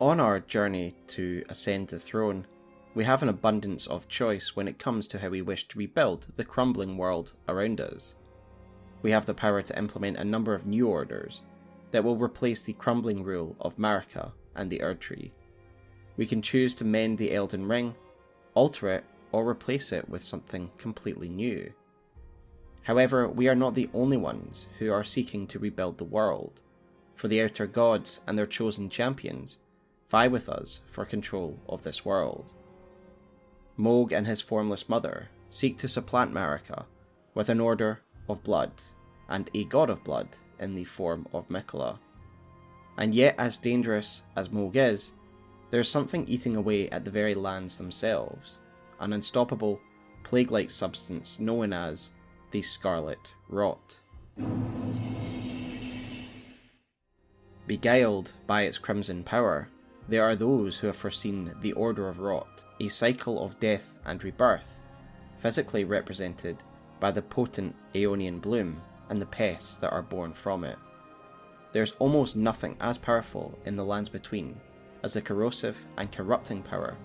On our journey to ascend the throne, we have an abundance of choice when it comes to how we wish to rebuild the crumbling world around us. We have the power to implement a number of new orders that will replace the crumbling rule of Marika and the Erdtree. We can choose to mend the Elden Ring, alter it, or replace it with something completely new. However, we are not the only ones who are seeking to rebuild the world, for the outer gods and their chosen champions vie with us for control of this world. Mohg and his formless mother seek to supplant Marika with an order of blood and a god of blood in the form of Miquella. And yet, as dangerous as Mohg is, there is something eating away at the very lands themselves, an unstoppable, plague like substance known as the Scarlet Rot. Beguiled by its crimson power, there are those who have foreseen the Order of Rot, a cycle of death and rebirth, physically represented by the potent Aeonian bloom and the pests that are born from it. There's almost nothing as powerful in the lands between as the corrosive and corrupting power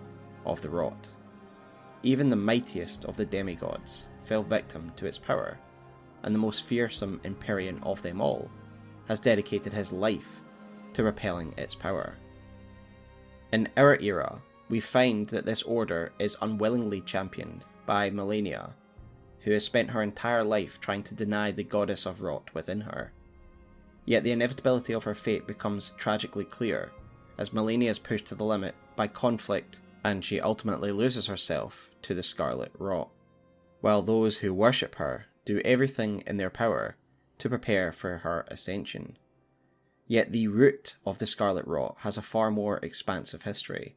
of the Rot. Even the mightiest of the demigods fell victim to its power, and the most fearsome Empyrean of them all has dedicated his life to repelling its power. In our era, we find that this order is unwillingly championed by Malenia, who has spent her entire life trying to deny the goddess of rot within her. Yet the inevitability of her fate becomes tragically clear as Malenia is pushed to the limit by conflict and she ultimately loses herself to the Scarlet Rot, while those who worship her do everything in their power to prepare for her ascension. Yet the root of the Scarlet Rot has a far more expansive history,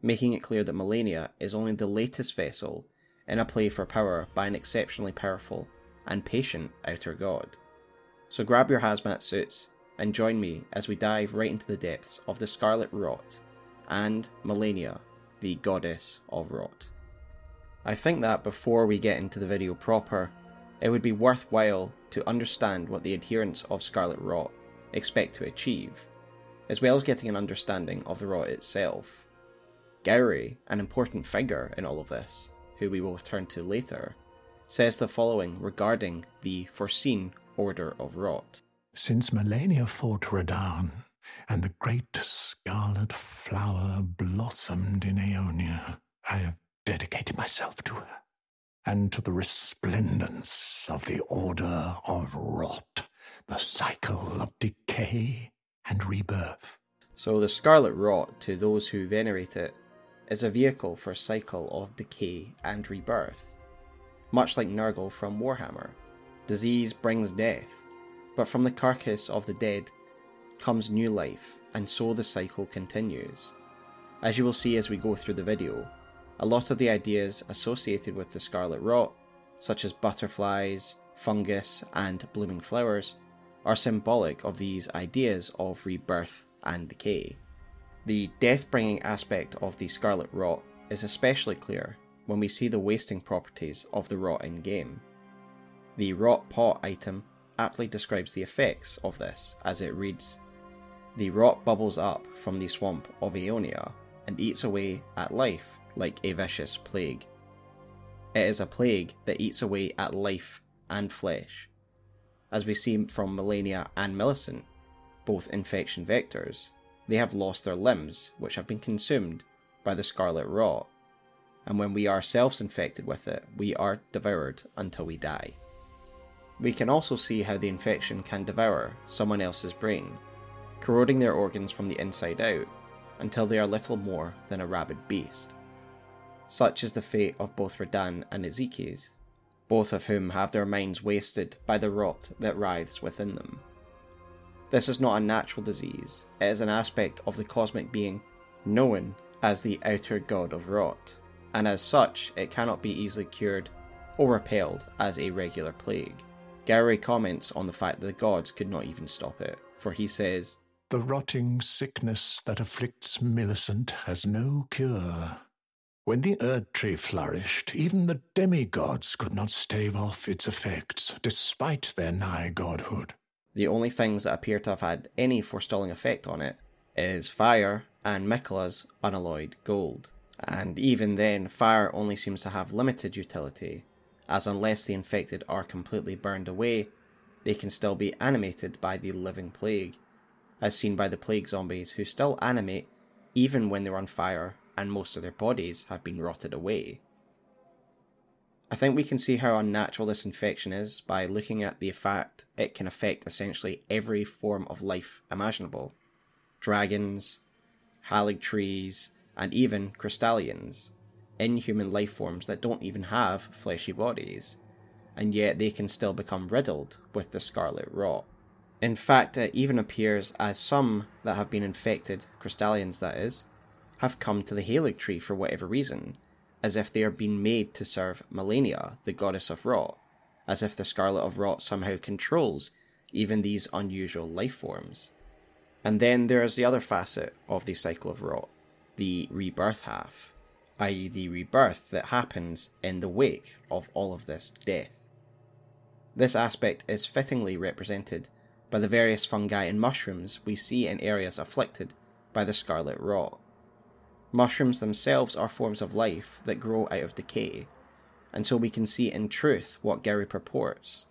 making it clear that Malenia is only the latest vessel in a play for power by an exceptionally powerful and patient outer god. So grab your hazmat suits and join me as we dive right into the depths of the Scarlet Rot and Malenia, the goddess of rot. I think that before we get into the video proper, it would be worthwhile to understand what the adherents of Scarlet Rot expect to achieve, as well as getting an understanding of the rot itself. Gowry, an important figure in all of this, who we will return to later, says the following regarding the foreseen Order of Rot. Since Malenia fought Radahn, and the great scarlet flower blossomed in Aeonia, I have dedicated myself to her, and to the resplendence of the Order of Rot, the cycle of decay and rebirth. So, the Scarlet Rot, to those who venerate it, is a vehicle for cycle of decay and rebirth. Much like Nurgle from Warhammer, disease brings death, but from the carcass of the dead comes new life, and so the cycle continues. As you will see as we go through the video, a lot of the ideas associated with the Scarlet Rot, such as butterflies, fungus, and blooming flowers, are symbolic of these ideas of rebirth and decay. The death bringing aspect of the Scarlet Rot is especially clear when we see the wasting properties of the rot in game. The rot pot item aptly describes the effects of this as it reads The rot bubbles up from the swamp of Aeonia and eats away at life like a vicious plague. It is a plague that eats away at life and flesh. As we see from Malenia and Millicent, both infection vectors, they have lost their limbs, which have been consumed by the scarlet rot. And when we ourselves infected with it, we are devoured until we die. We can also see how the infection can devour someone else's brain, corroding their organs from the inside out until they are little more than a rabid beast. Such is the fate of both Radahn and Ezekiel, both of whom have their minds wasted by the rot that writhes within them. This is not a natural disease, it is an aspect of the cosmic being known as the outer god of rot, and as such, it cannot be easily cured or repelled as a regular plague. Gowry comments on the fact that the gods could not even stop it, for he says, The rotting sickness that afflicts Millicent has no cure. When the Erd Tree flourished, even the demigods could not stave off its effects, despite their nigh godhood. The only things that appear to have had any forestalling effect on it is fire and Miquella's unalloyed gold. And even then, fire only seems to have limited utility, as unless the infected are completely burned away, they can still be animated by the living plague, as seen by the plague zombies who still animate even when they're on fire and most of their bodies have been rotted away. I think we can see how unnatural this infection is by looking at the fact it can affect essentially every form of life imaginable dragons, halig trees, and even crystallians, inhuman life forms that don't even have fleshy bodies, and yet they can still become riddled with the scarlet rot. In fact, it even appears as some that have been infected, crystallians that is, have come to the Halig tree for whatever reason, as if they are being made to serve Malenia, the goddess of rot, as if the Scarlet of Rot somehow controls even these unusual life forms. And then there is the other facet of the cycle of rot, the rebirth half, i.e., the rebirth that happens in the wake of all of this death. This aspect is fittingly represented by the various fungi and mushrooms we see in areas afflicted by the scarlet rot. Mushrooms themselves are forms of life that grow out of decay, so we can see in truth what Gowry purports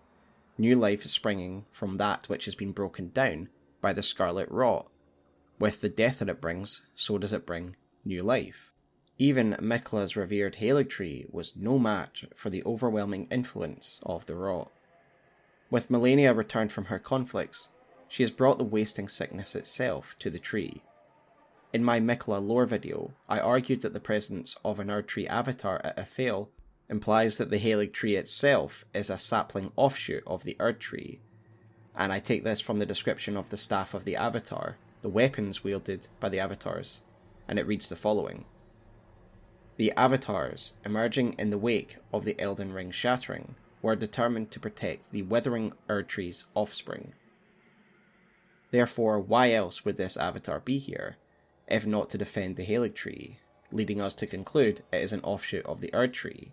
new life is springing from that which has been broken down by the scarlet rot. With the death that it brings, so does it bring new life. Even Miquella's revered Haligtree was no match for the overwhelming influence of the rot. With Malenia returned from her conflicts, she has brought the wasting sickness itself to the tree, in my Miquella lore video, I argued that the presence of an Erdtree avatar at Elphael implies that the Haligtree itself is a sapling offshoot of the Erdtree, and I take this from the description of the staff of the Avatar, the weapons wielded by the Avatars, and it reads the following The Avatars, emerging in the wake of the Elden Ring shattering, were determined to protect the withering Erdtree's offspring. Therefore, why else would this Avatar be here? If not to defend the Haligtree, leading us to conclude it is an offshoot of the Erdtree.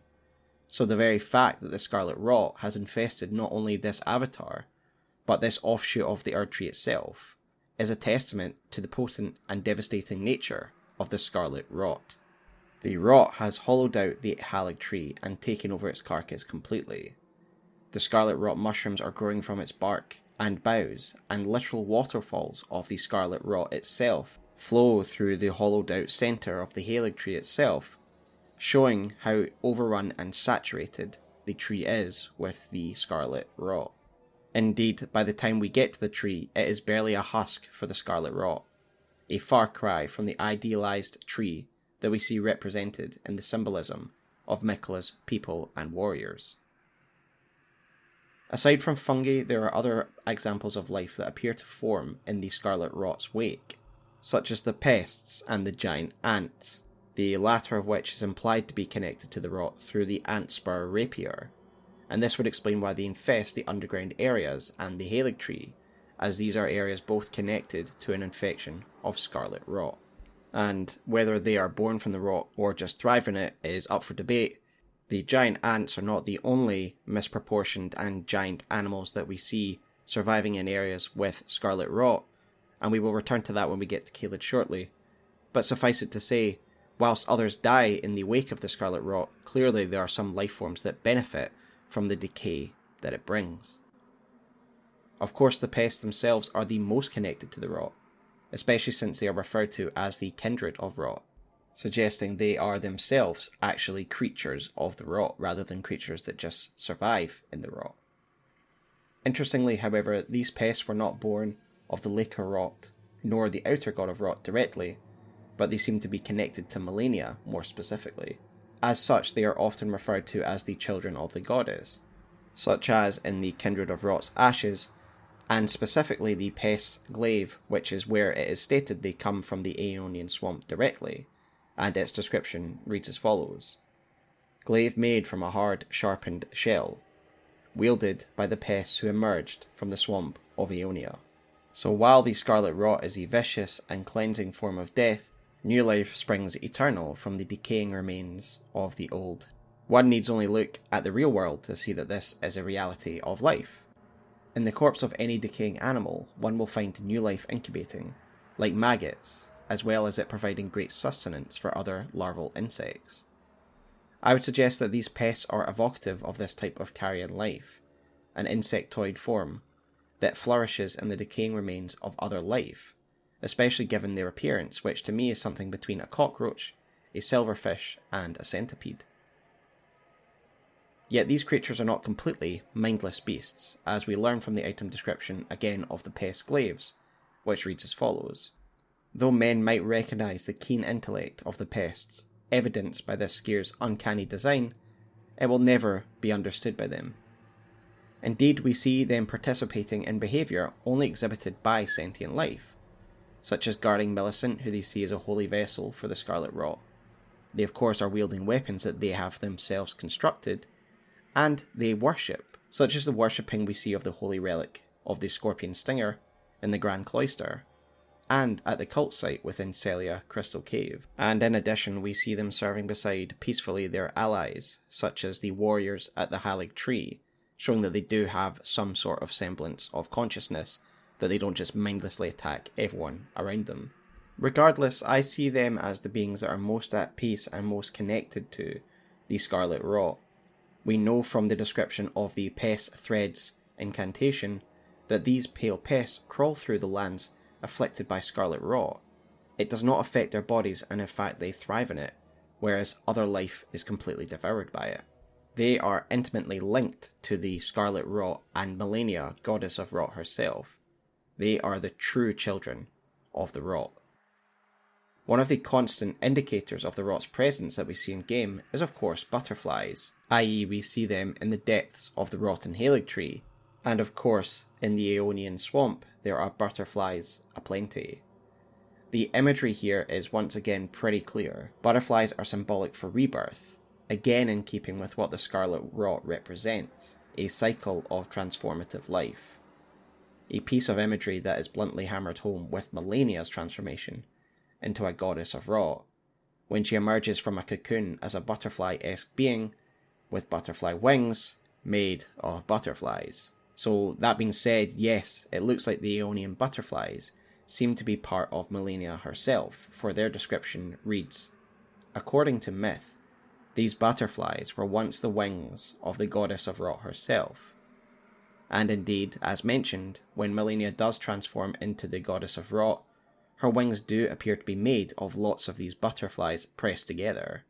So the very fact that the Scarlet Rot has infested not only this avatar, but this offshoot of the Erdtree itself, is a testament to the potent and devastating nature of the Scarlet Rot. The rot has hollowed out the Haligtree and taken over its carcass completely. The Scarlet Rot mushrooms are growing from its bark and boughs, and literal waterfalls of the Scarlet Rot itself flow through the hollowed out centre of the Haligtree itself, showing how overrun and saturated the tree is with the scarlet rot. Indeed, by the time we get to the tree, it is barely a husk for the scarlet rot, a far cry from the idealized tree that we see represented in the symbolism of Miquella's people and warriors. Aside from fungi, there are other examples of life that appear to form in the scarlet rot's wake such as the pests and the giant ants, the latter of which is implied to be connected to the rot through the ant spur rapier, and this would explain why they infest the underground areas and the halig tree, as these are areas both connected to an infection of scarlet rot. And whether they are born from the rot or just thrive in it is up for debate. The giant ants are not the only misproportioned and giant animals that we see surviving in areas with scarlet rot, and we will return to that when we get to Caelid shortly. But suffice it to say, whilst others die in the wake of the Scarlet Rot, clearly there are some life forms that benefit from the decay that it brings. Of course, the pests themselves are the most connected to the rot, especially since they are referred to as the kindred of rot, suggesting they are themselves actually creatures of the rot rather than creatures that just survive in the rot. Interestingly, however, these pests were not born of the Lake of Rot, nor the outer god of Rot directly, but they seem to be connected to Malenia more specifically. As such, they are often referred to as the children of the goddess, such as in the Kindred of Rot's Ashes, and specifically the Pest's Glaive, which is where it is stated they come from the Aeonian swamp directly, and its description reads as follows Glaive made from a hard, sharpened shell, wielded by the pests who emerged from the swamp of Aeonia. So while the scarlet rot is a vicious and cleansing form of death, new life springs eternal from the decaying remains of the old. One needs only look at the real world to see that this is a reality of life. In the corpse of any decaying animal, one will find new life incubating, like maggots, as well as it providing great sustenance for other larval insects. I would suggest that these pests are evocative of this type of carrion life, an insectoid form that flourishes in the decaying remains of other life, especially given their appearance, which to me is something between a cockroach, a silverfish, and a centipede. Yet these creatures are not completely mindless beasts, as we learn from the item description again of the pest glaives, which reads as follows Though men might recognise the keen intellect of the pests, evidenced by this scare's uncanny design, it will never be understood by them. Indeed, we see them participating in behaviour only exhibited by sentient life, such as guarding Millicent, who they see as a holy vessel for the Scarlet Rot. They, of course, are wielding weapons that they have themselves constructed, and they worship, such as the worshipping we see of the holy relic of the Scorpion Stinger in the Grand Cloister, and at the cult site within Sellia Crystal Cave. And in addition, we see them serving beside peacefully their allies, such as the warriors at the Halig Tree, showing that they do have some sort of semblance of consciousness, that they don't just mindlessly attack everyone around them. Regardless, I see them as the beings that are most at peace and most connected to the Scarlet Rot. We know from the description of the Pest Threads incantation that these pale pests crawl through the lands afflicted by scarlet rot. It does not affect their bodies, and in fact, they thrive in it, whereas other life is completely devoured by it. They are intimately linked to the scarlet rot and Malenia, goddess of rot herself. They are the true children of the rot. One of the constant indicators of the rot's presence that we see in game is, of course, butterflies, i.e., we see them in the depths of the rotten Halig tree, and of course, in the Aeonian swamp, there are butterflies aplenty. The imagery here is once again pretty clear. Butterflies are symbolic for rebirth, again in keeping with what the Scarlet Rot represents a cycle of transformative life. A piece of imagery that is bluntly hammered home with Malenia's transformation into a goddess of rot, when she emerges from a cocoon as a butterfly esque being with butterfly wings made of butterflies. So, that being said, yes, it looks like the Aeonian butterflies seem to be part of Malenia herself, for their description reads According to myth, these butterflies were once the wings of the goddess of Rot herself. And indeed, as mentioned, when Malenia does transform into the goddess of Rot, her wings do appear to be made of lots of these butterflies pressed together.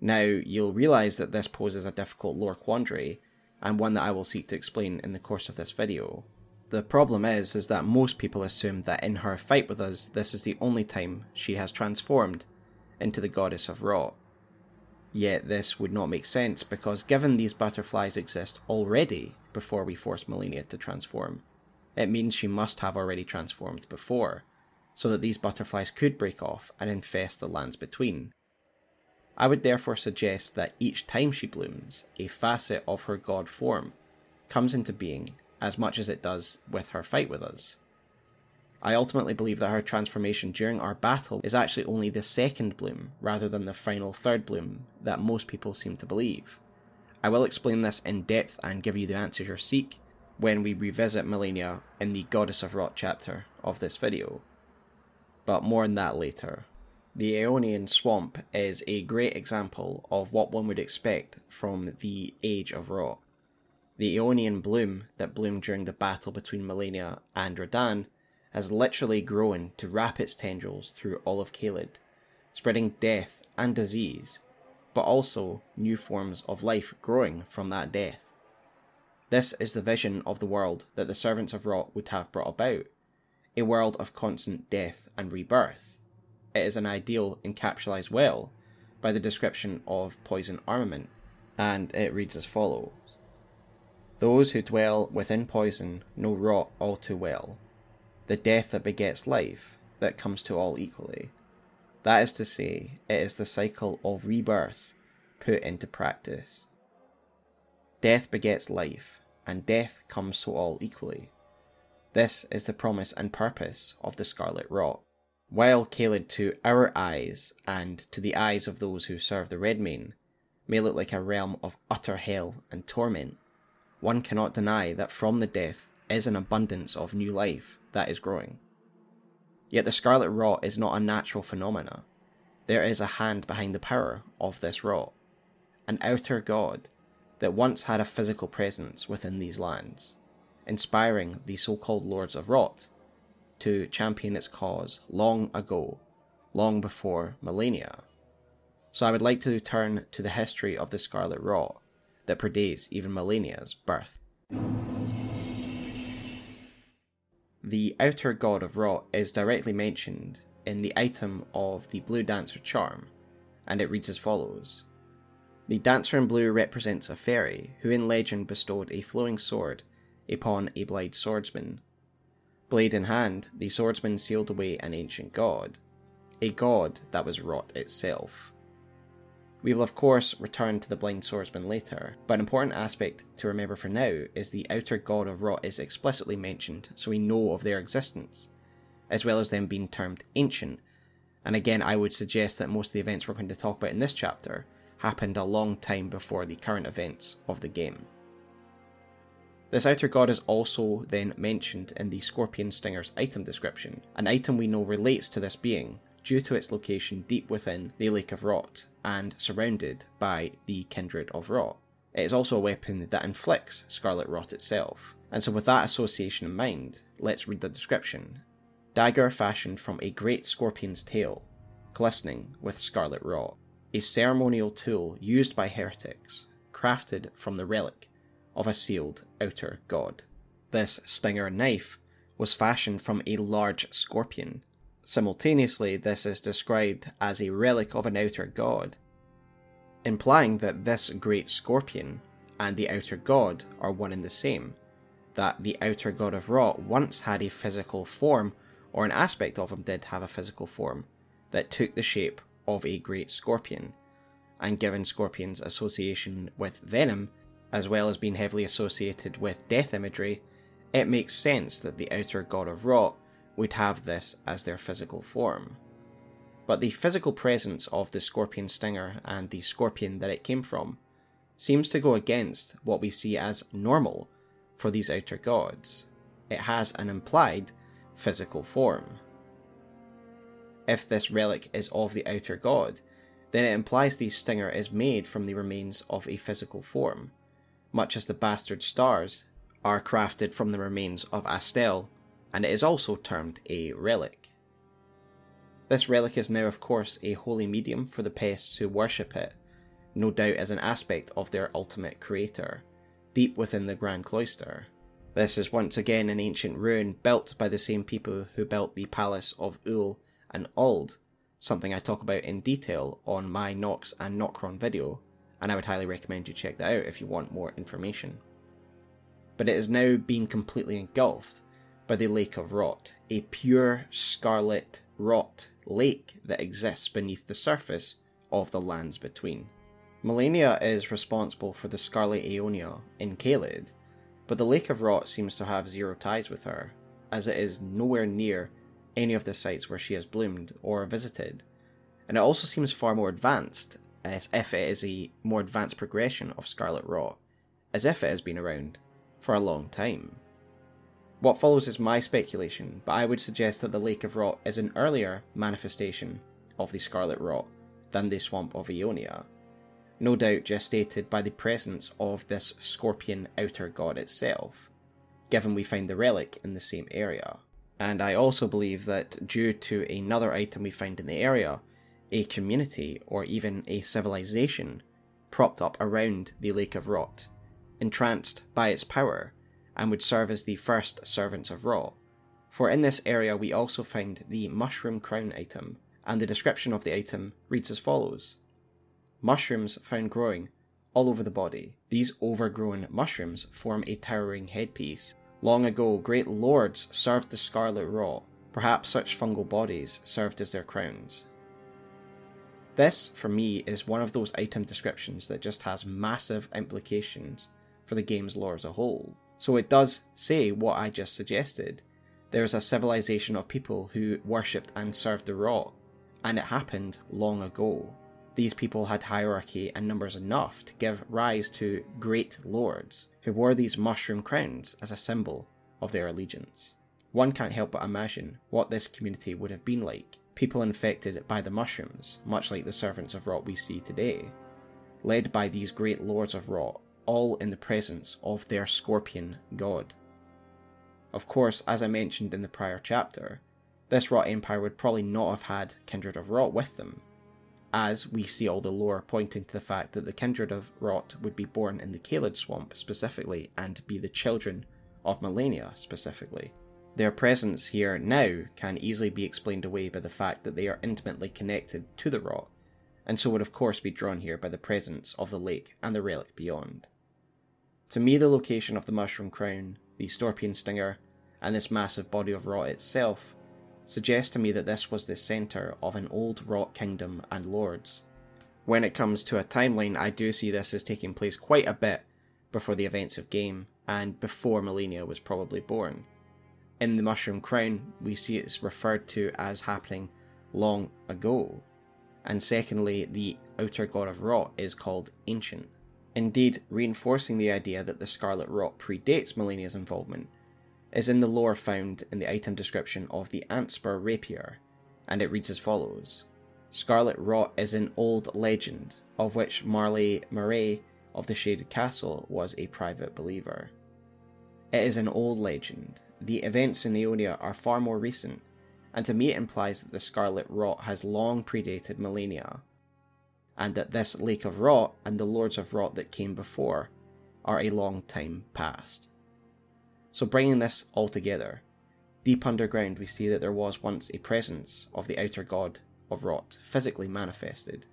Now, you'll realise that this poses a difficult lore quandary, and one that I will seek to explain in the course of this video. The problem is, is that most people assume that in her fight with us, this is the only time she has transformed into the goddess of rot. Yet this would not make sense because given these butterflies exist already before we force Malenia to transform, it means she must have already transformed before, so that these butterflies could break off and infest the lands between. I would therefore suggest that each time she blooms, a facet of her god form comes into being as much as it does with her fight with us. I ultimately believe that her transformation during our battle is actually only the second bloom rather than the final third bloom that most people seem to believe. I will explain this in depth and give you the answers you seek when we revisit Malenia in the Goddess of Rot chapter of this video. But more on that later. The Aeonian swamp is a great example of what one would expect from the Age of Rot. The Aeonian bloom that bloomed during the battle between Malenia and Radahn has literally grown to wrap its tendrils through all of Caelid, spreading death and disease, but also new forms of life growing from that death. This is the vision of the world that the servants of Rot would have brought about a world of constant death and rebirth. It is an ideal encapsulated well by the description of poison armament, and it reads as follows. Those who dwell within poison know rot all too well, the death that begets life that comes to all equally. That is to say, it is the cycle of rebirth put into practice. Death begets life, and death comes to all equally. This is the promise and purpose of the Scarlet Rot. While Caelid to our eyes, and to the eyes of those who serve the Redmane, may look like a realm of utter hell and torment, one cannot deny that from the death is an abundance of new life that is growing. Yet the scarlet rot is not a natural phenomena. There is a hand behind the power of this rot, an outer god that once had a physical presence within these lands, inspiring the so called Lords of Rot to champion its cause long ago, long before Malenia. So I would like to turn to the history of the Scarlet Rot that predates even Malenia's birth. The outer god of Rot is directly mentioned in the item of the Blue Dancer charm, and it reads as follows The Dancer in Blue represents a fairy who in legend bestowed a flowing sword upon a blade swordsman. Blade in hand, the swordsman sealed away an ancient god, a god that was Rot itself. We will, of course, return to the blind swordsman later, but an important aspect to remember for now is the outer god of Rot is explicitly mentioned, so we know of their existence, as well as them being termed ancient. And again, I would suggest that most of the events we're going to talk about in this chapter happened a long time before the current events of the game. This outer god is also then mentioned in the Scorpion Stinger's item description, an item we know relates to this being due to its location deep within the Lake of Rot and surrounded by the Kindred of Rot. It is also a weapon that inflicts Scarlet Rot itself, and so with that association in mind, let's read the description. Dagger fashioned from a great scorpion's tail, glistening with scarlet rot, a ceremonial tool used by heretics, crafted from the relic of a sealed outer god. This stinger knife was fashioned from a large scorpion. Simultaneously, this is described as a relic of an outer god, implying that this great scorpion and the outer god are one and the same, that the outer god of Rot once had a physical form, or an aspect of him did have a physical form, that took the shape of a great scorpion, and given scorpions association with venom, as well as being heavily associated with death imagery, it makes sense that the outer god of Rot would have this as their physical form. But the physical presence of the scorpion stinger and the scorpion that it came from seems to go against what we see as normal for these outer gods. It has an implied physical form. If this relic is of the outer god, then it implies the stinger is made from the remains of a physical form, much as the bastard stars are crafted from the remains of Astel, and it is also termed a relic. This relic is now, of course, a holy medium for the pests who worship it, no doubt as an aspect of their ultimate creator, deep within the Grand Cloister. This is once again an ancient ruin built by the same people who built the Palace of Ul and Ald, something I talk about in detail on my Nox and Nokron video, and I would highly recommend you check that out if you want more information. But it is now being completely engulfed by the Lake of Rot, a pure scarlet rot lake that exists beneath the surface of the lands between. Malenia is responsible for the Scarlet Aeonia in Caelid, but the Lake of Rot seems to have zero ties with her, as it is nowhere near any of the sites where she has bloomed or visited, and it also seems far more advanced as if it is a more advanced progression of Scarlet Rot, as if it has been around for a long time. What follows is my speculation, but I would suggest that the Lake of Rot is an earlier manifestation of the Scarlet Rot than the Swamp of Aeonia, no doubt gestated by the presence of this scorpion outer god itself, given we find the relic in the same area. And I also believe that due to another item we find in the area, a community or even a civilization propped up around the Lake of Rot, entranced by its power, and would serve as the first servants of Rot. For in this area we also find the mushroom crown item, and the description of the item reads as follows Mushrooms found growing all over the body. These overgrown mushrooms form a towering headpiece. Long ago, great lords served the scarlet rot. Perhaps such fungal bodies served as their crowns. This, for me, is one of those item descriptions that just has massive implications for the game's lore as a whole. So it does say what I just suggested. There is a civilization of people who worshipped and served the rot, and it happened long ago. These people had hierarchy and numbers enough to give rise to great lords, who wore these mushroom crowns as a symbol of their allegiance. one can't help but imagine what this community would have been like. People infected by the mushrooms, much like the servants of rot we see today, led by these great lords of rot, all in the presence of their scorpion god. Of course, as I mentioned in the prior chapter, this Rot Empire would probably not have had Kindred of Rot with them, as we see all the lore pointing to the fact that the Kindred of Rot would be born in the Caelid Swamp specifically and be the children of Malenia specifically. Their presence here now can easily be explained away by the fact that they are intimately connected to the Rot, and so would of course be drawn here by the presence of the lake and the relic beyond. To me, the location of the Mushroom Crown, the Scorpion Stinger, and this massive body of rot itself suggests to me that this was the centre of an old rot kingdom and lords. When it comes to a timeline, I do see this as taking place quite a bit before the events of game and before Malenia was probably born. In the Mushroom Crown, we see it's referred to as happening long ago, and secondly, the outer god of rot is called Ancient. Indeed, reinforcing the idea that the Scarlet Rot predates Malenia's involvement is in the lore found in the item description of the Antspur Rapier, and it reads as follows Scarlet Rot is an old legend, of which Maleigh Marais of the Shaded Castle was a private believer. It is an old legend. The events in Aeonia are far more recent, and to me it implies that the Scarlet Rot has long predated Malenia, and that this Lake of Rot and the Lords of Rot that came before are a long time past. So, bringing this all together, deep underground we see that there was once a presence of the outer god of Rot, physically manifested.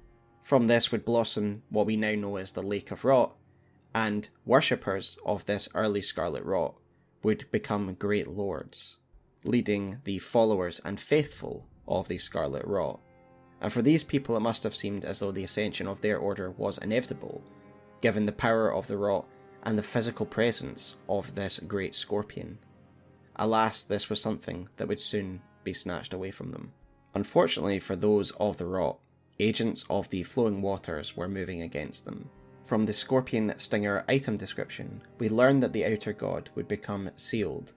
From this would blossom what we now know as the Lake of Rot, and worshippers of this early Scarlet Rot would become great lords, leading the followers and faithful of the Scarlet Rot. And for these people, it must have seemed as though the ascension of their order was inevitable, given the power of the Rot and the physical presence of this great scorpion. Alas, this was something that would soon be snatched away from them. Unfortunately for those of the rot, agents of the flowing waters were moving against them. From the scorpion stinger item description, we learn that the outer god would become sealed,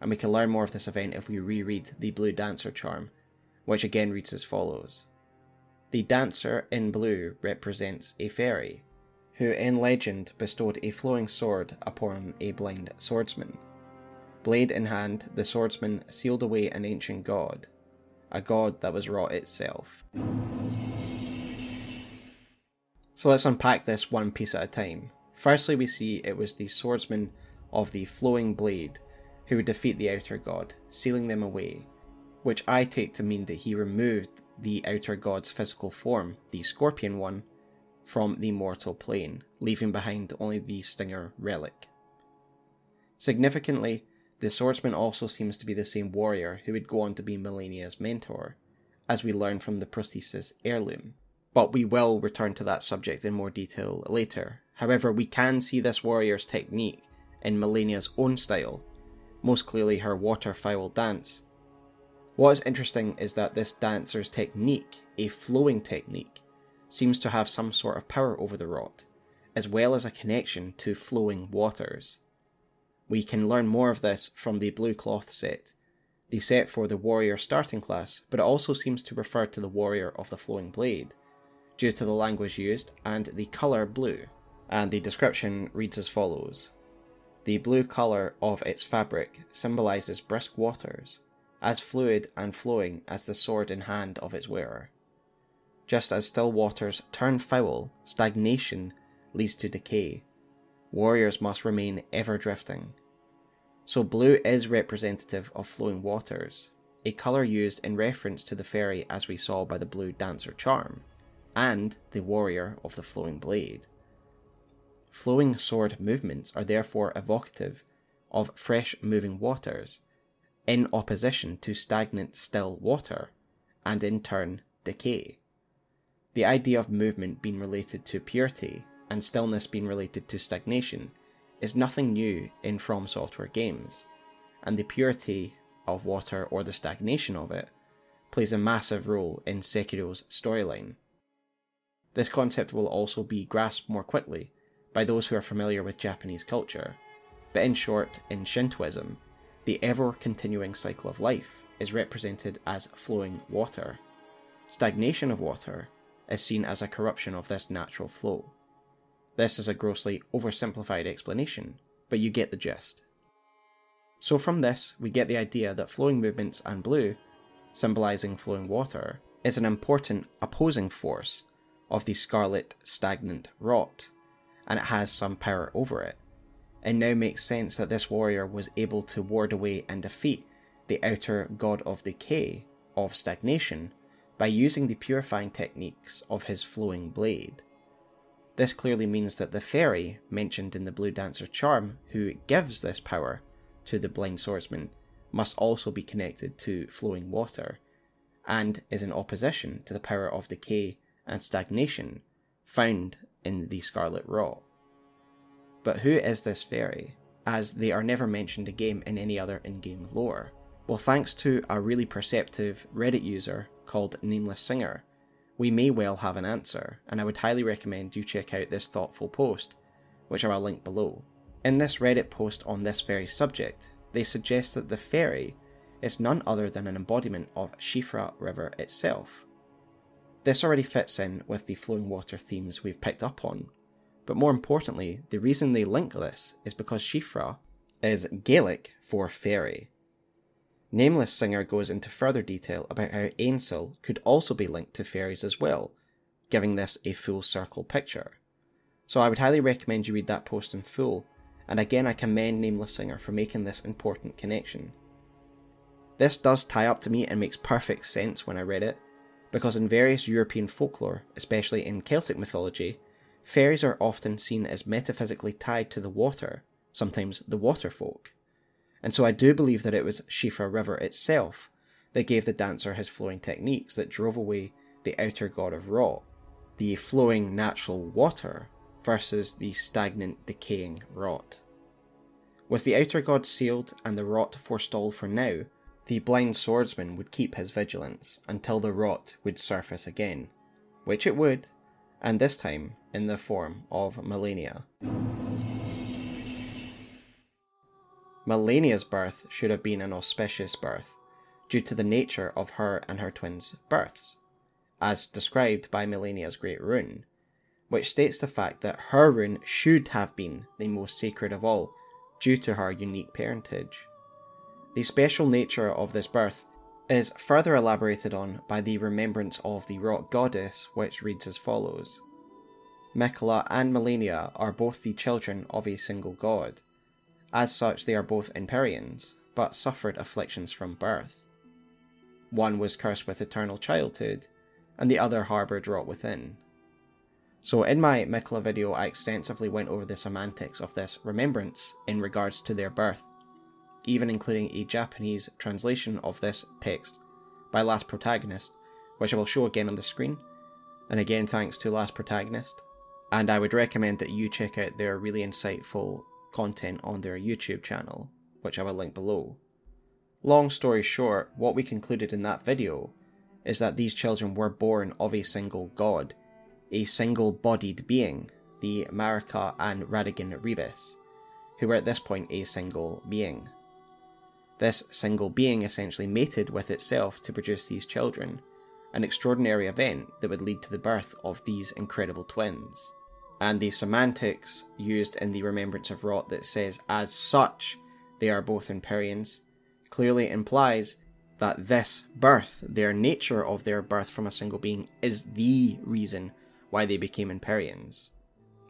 and we can learn more of this event if we reread the Blue Dancer charm, which again reads as follows. The dancer in blue represents a fairy, who in legend bestowed a flowing sword upon a blind swordsman. Blade in hand, the swordsman sealed away an ancient god, a god that was rot itself. So let's unpack this one piece at a time. Firstly, we see it was the swordsman of the flowing blade who would defeat the outer god, sealing them away, which I take to mean that he removed the outer god's physical form, the scorpion one, from the mortal plane, leaving behind only the Stinger relic. Significantly, the swordsman also seems to be the same warrior who would go on to be Malenia's mentor, as we learn from the prosthesis heirloom. But we will return to that subject in more detail later. However, we can see this warrior's technique in Malenia's own style, most clearly her waterfowl dance. What is interesting is that this dancer's technique, a flowing technique, seems to have some sort of power over the rot, as well as a connection to flowing waters. We can learn more of this from the blue cloth set, the set for the warrior starting class, but it also seems to refer to the warrior of the flowing blade, due to the language used and the colour blue. And the description reads as follows The blue colour of its fabric symbolises brisk waters, as fluid and flowing as the sword in hand of its wearer. Just as still waters turn foul, stagnation leads to decay. Warriors must remain ever drifting. So blue is representative of flowing waters, a colour used in reference to the fairy as we saw by the blue dancer charm, and the warrior of the flowing blade. Flowing sword movements are therefore evocative of fresh moving waters, in opposition to stagnant still water, and in turn decay. The idea of movement being related to purity and stillness being related to stagnation is nothing new in From Software games, and the purity of water or the stagnation of it plays a massive role in Sekiro's storyline. This concept will also be grasped more quickly by those who are familiar with Japanese culture, but in short, in Shintoism, the ever continuing cycle of life is represented as flowing water. Stagnation of water is seen as a corruption of this natural flow. This is a grossly oversimplified explanation, but you get the gist. So, from this, we get the idea that flowing movements and blue, symbolising flowing water, is an important opposing force of the scarlet stagnant rot, and it has some power over it. It now makes sense that this warrior was able to ward away and defeat the outer god of decay, of stagnation, by using the purifying techniques of his flowing blade. This clearly means that the fairy mentioned in the Blue Dancer charm, who gives this power to the blind swordsman, must also be connected to flowing water, and is in opposition to the power of decay and stagnation found in the Scarlet Rot. But who is this fairy, as they are never mentioned again in any other in game lore? Well, thanks to a really perceptive Reddit user called Nameless Singer, we may well have an answer, and I would highly recommend you check out this thoughtful post, which I will link below. In this Reddit post on this very subject, they suggest that the fairy is none other than an embodiment of Siofra River itself. This already fits in with the flowing water themes we've picked up on, but more importantly, the reason they link this is because Siofra is Gaelic for fairy, Nameless Singer goes into further detail about how Ainsel could also be linked to fairies as well, giving this a full circle picture. So I would highly recommend you read that post in full, and again I commend Nameless Singer for making this important connection. This does tie up to me and makes perfect sense when I read it, because in various European folklore, especially in Celtic mythology, fairies are often seen as metaphysically tied to the water, sometimes the water folk and so I do believe that it was Siofra River itself that gave the dancer his flowing techniques that drove away the outer god of rot, the flowing natural water versus the stagnant decaying rot. With the outer god sealed and the rot forestalled for now, the blind swordsman would keep his vigilance until the rot would surface again, which it would, and this time in the form of Malenia. Malenia's birth should have been an auspicious birth, due to the nature of her and her twins' births, as described by Malenia's great rune, which states the fact that her rune should have been the most sacred of all, due to her unique parentage. The special nature of this birth is further elaborated on by the remembrance of the rot goddess, which reads as follows Miquella and Malenia are both the children of a single god as such, they are both Empyreans, but suffered afflictions from birth. One was cursed with eternal childhood, and the other harboured rot within. So, in my Miquella video, I extensively went over the semantics of this remembrance in regards to their birth, even including a Japanese translation of this text by Last Protagonist, which I will show again on the screen. And again, thanks to Last Protagonist. And I would recommend that you check out their really insightful content on their YouTube channel, which I will link below. Long story short, what we concluded in that video is that these children were born of a single god, a single bodied being, the Marika and Radagon Rebis, who were at this point a single being. This single being essentially mated with itself to produce these children, an extraordinary event that would lead to the birth of these incredible twins and the semantics used in the Remembrance of Rot that says, as such, they are both Empyreans, clearly implies that this birth, their nature of their birth from a single being, is the reason why they became Empyreans.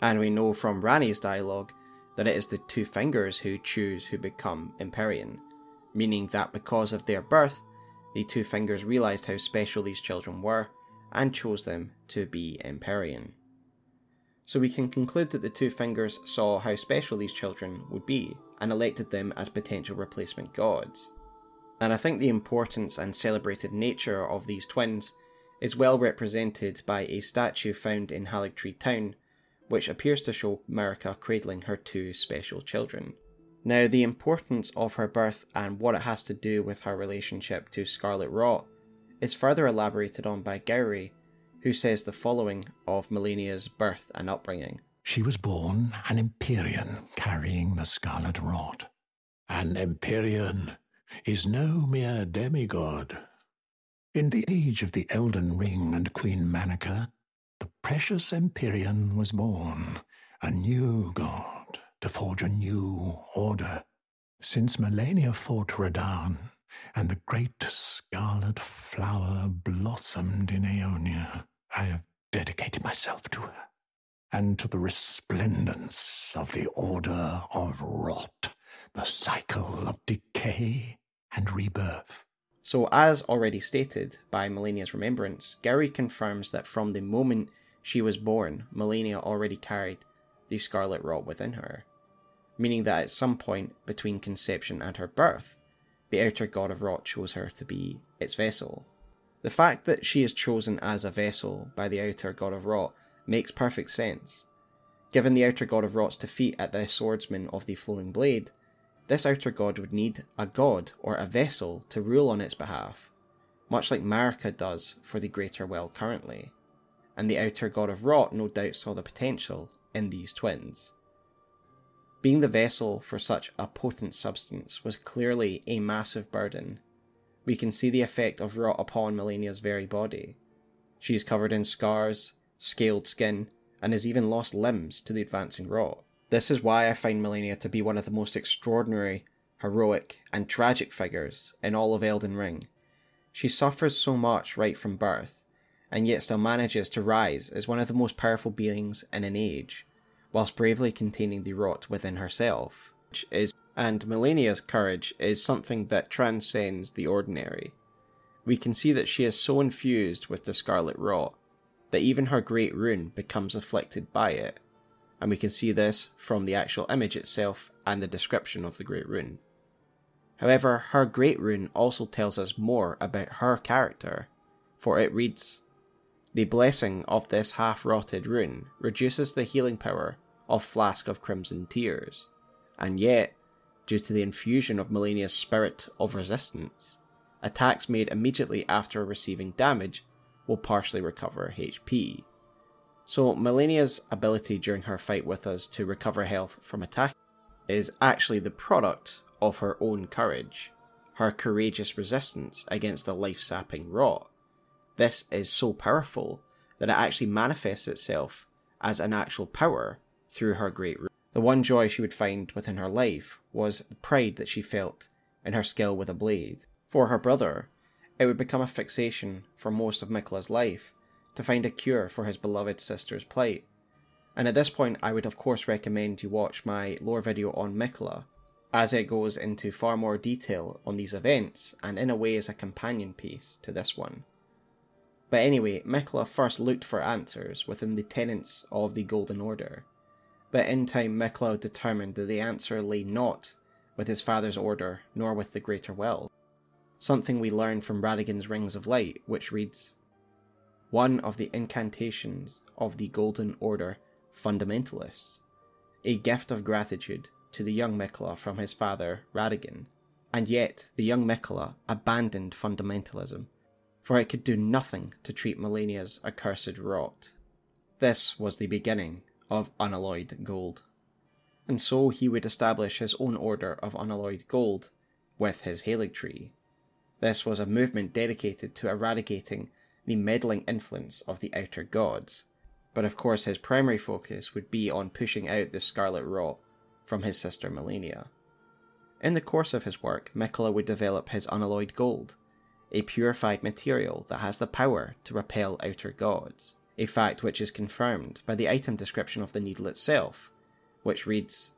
And we know from Ranni's dialogue that it is the two fingers who choose who become Empyrean, meaning that because of their birth, the two fingers realised how special these children were and chose them to be Empyrean so we can conclude that the two fingers saw how special these children would be and elected them as potential replacement gods. And I think the importance and celebrated nature of these twins is well represented by a statue found in Haligtree Town, which appears to show Marika cradling her two special children. Now, the importance of her birth and what it has to do with her relationship to Scarlet Rot is further elaborated on by Gowry who says the following of Malenia's birth and upbringing. She was born an Empyrean carrying the scarlet rot. An Empyrean is no mere demigod. In the age of the Elden Ring and Queen Marika, the precious Empyrean was born, a new god, to forge a new order. Since Malenia fought Radahn, and the great scarlet flower blossomed in Aeonia, I have dedicated myself to her, and to the resplendence of the order of rot, the cycle of decay and rebirth. So, as already stated by Malenia's remembrance, Gowry confirms that from the moment she was born, Malenia already carried the scarlet rot within her, meaning that at some point between conception and her birth, the outer god of rot chose her to be its vessel. The fact that she is chosen as a vessel by the outer god of rot makes perfect sense. Given the outer god of rot's defeat at the swordsman of the flowing blade, this outer god would need a god or a vessel to rule on its behalf, much like Marika does for the Greater Will currently, and the outer god of rot no doubt saw the potential in these twins. Being the vessel for such a potent substance was clearly a massive burden. We can see the effect of rot upon Malenia's very body. She is covered in scars, scaled skin, and has even lost limbs to the advancing rot. This is why I find Malenia to be one of the most extraordinary, heroic, and tragic figures in all of Elden Ring. She suffers so much right from birth, and yet still manages to rise as one of the most powerful beings in an age, whilst bravely containing the rot within herself, which is and Malenia's courage is something that transcends the ordinary. We can see that she is so infused with the scarlet rot that even her great rune becomes afflicted by it, and we can see this from the actual image itself and the description of the great rune. However, her great rune also tells us more about her character, for it reads The blessing of this half rotted rune reduces the healing power of Flask of Crimson Tears, and yet, due to the infusion of Malenia's spirit of resistance, attacks made immediately after receiving damage will partially recover HP. So, Malenia's ability during her fight with us to recover health from attack is actually the product of her own courage, her courageous resistance against the life sapping rot. This is so powerful that it actually manifests itself as an actual power through her great rune. The one joy she would find within her life was the pride that she felt in her skill with a blade. For her brother, it would become a fixation for most of Miquella's life to find a cure for his beloved sister's plight. And at this point, I would of course recommend you watch my lore video on Miquella, as it goes into far more detail on these events and in a way is a companion piece to this one. But anyway, Miquella first looked for answers within the tenets of the Golden Order, but in time Miquella determined that the answer lay not with his father's order nor with the Greater Will. Something we learn from Radagon's Rings of Light, which reads One of the incantations of the Golden Order fundamentalists, a gift of gratitude to the young Miquella from his father Radagon. and yet the young Miquella abandoned fundamentalism, for it could do nothing to treat Malenia's accursed rot. This was the beginning of unalloyed gold. And so he would establish his own order of unalloyed gold with his Halig Tree. This was a movement dedicated to eradicating the meddling influence of the outer gods, but of course his primary focus would be on pushing out the scarlet rot from his sister Malenia. In the course of his work, Miquella would develop his unalloyed gold, a purified material that has the power to repel outer gods a fact which is confirmed by the item description of the needle itself, which reads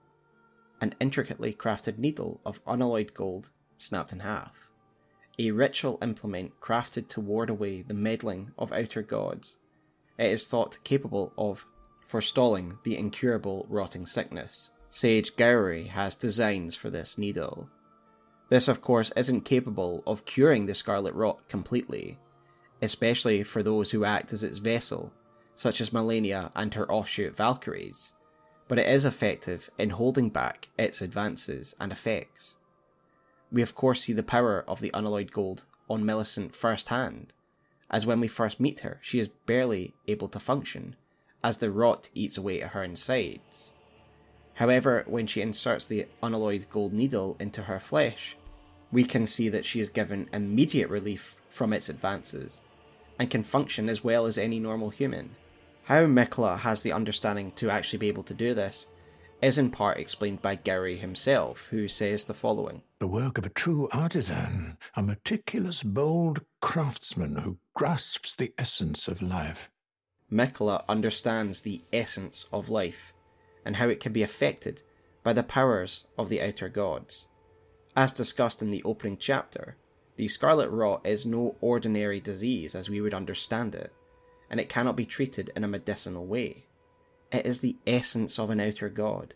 An intricately crafted needle of unalloyed gold snapped in half. A ritual implement crafted to ward away the meddling of outer gods. It is thought capable of forestalling the incurable rotting sickness. Sage Gowry has designs for this needle. This, of course, isn't capable of curing the scarlet rot completely, especially for those who act as its vessel, such as Malenia and her offshoot Valkyries, but it is effective in holding back its advances and effects. We of course see the power of the unalloyed gold on Millicent firsthand, as when we first meet her, she is barely able to function, as the rot eats away at her insides. However, when she inserts the unalloyed gold needle into her flesh, we can see that she is given immediate relief from its advances and can function as well as any normal human. How Miquella has the understanding to actually be able to do this is in part explained by Gowry himself, who says the following The work of a true artisan, a meticulous, bold craftsman who grasps the essence of life. Miquella understands the essence of life and how it can be affected by the powers of the outer gods. As discussed in the opening chapter, the scarlet rot is no ordinary disease as we would understand it, and it cannot be treated in a medicinal way. It is the essence of an outer god,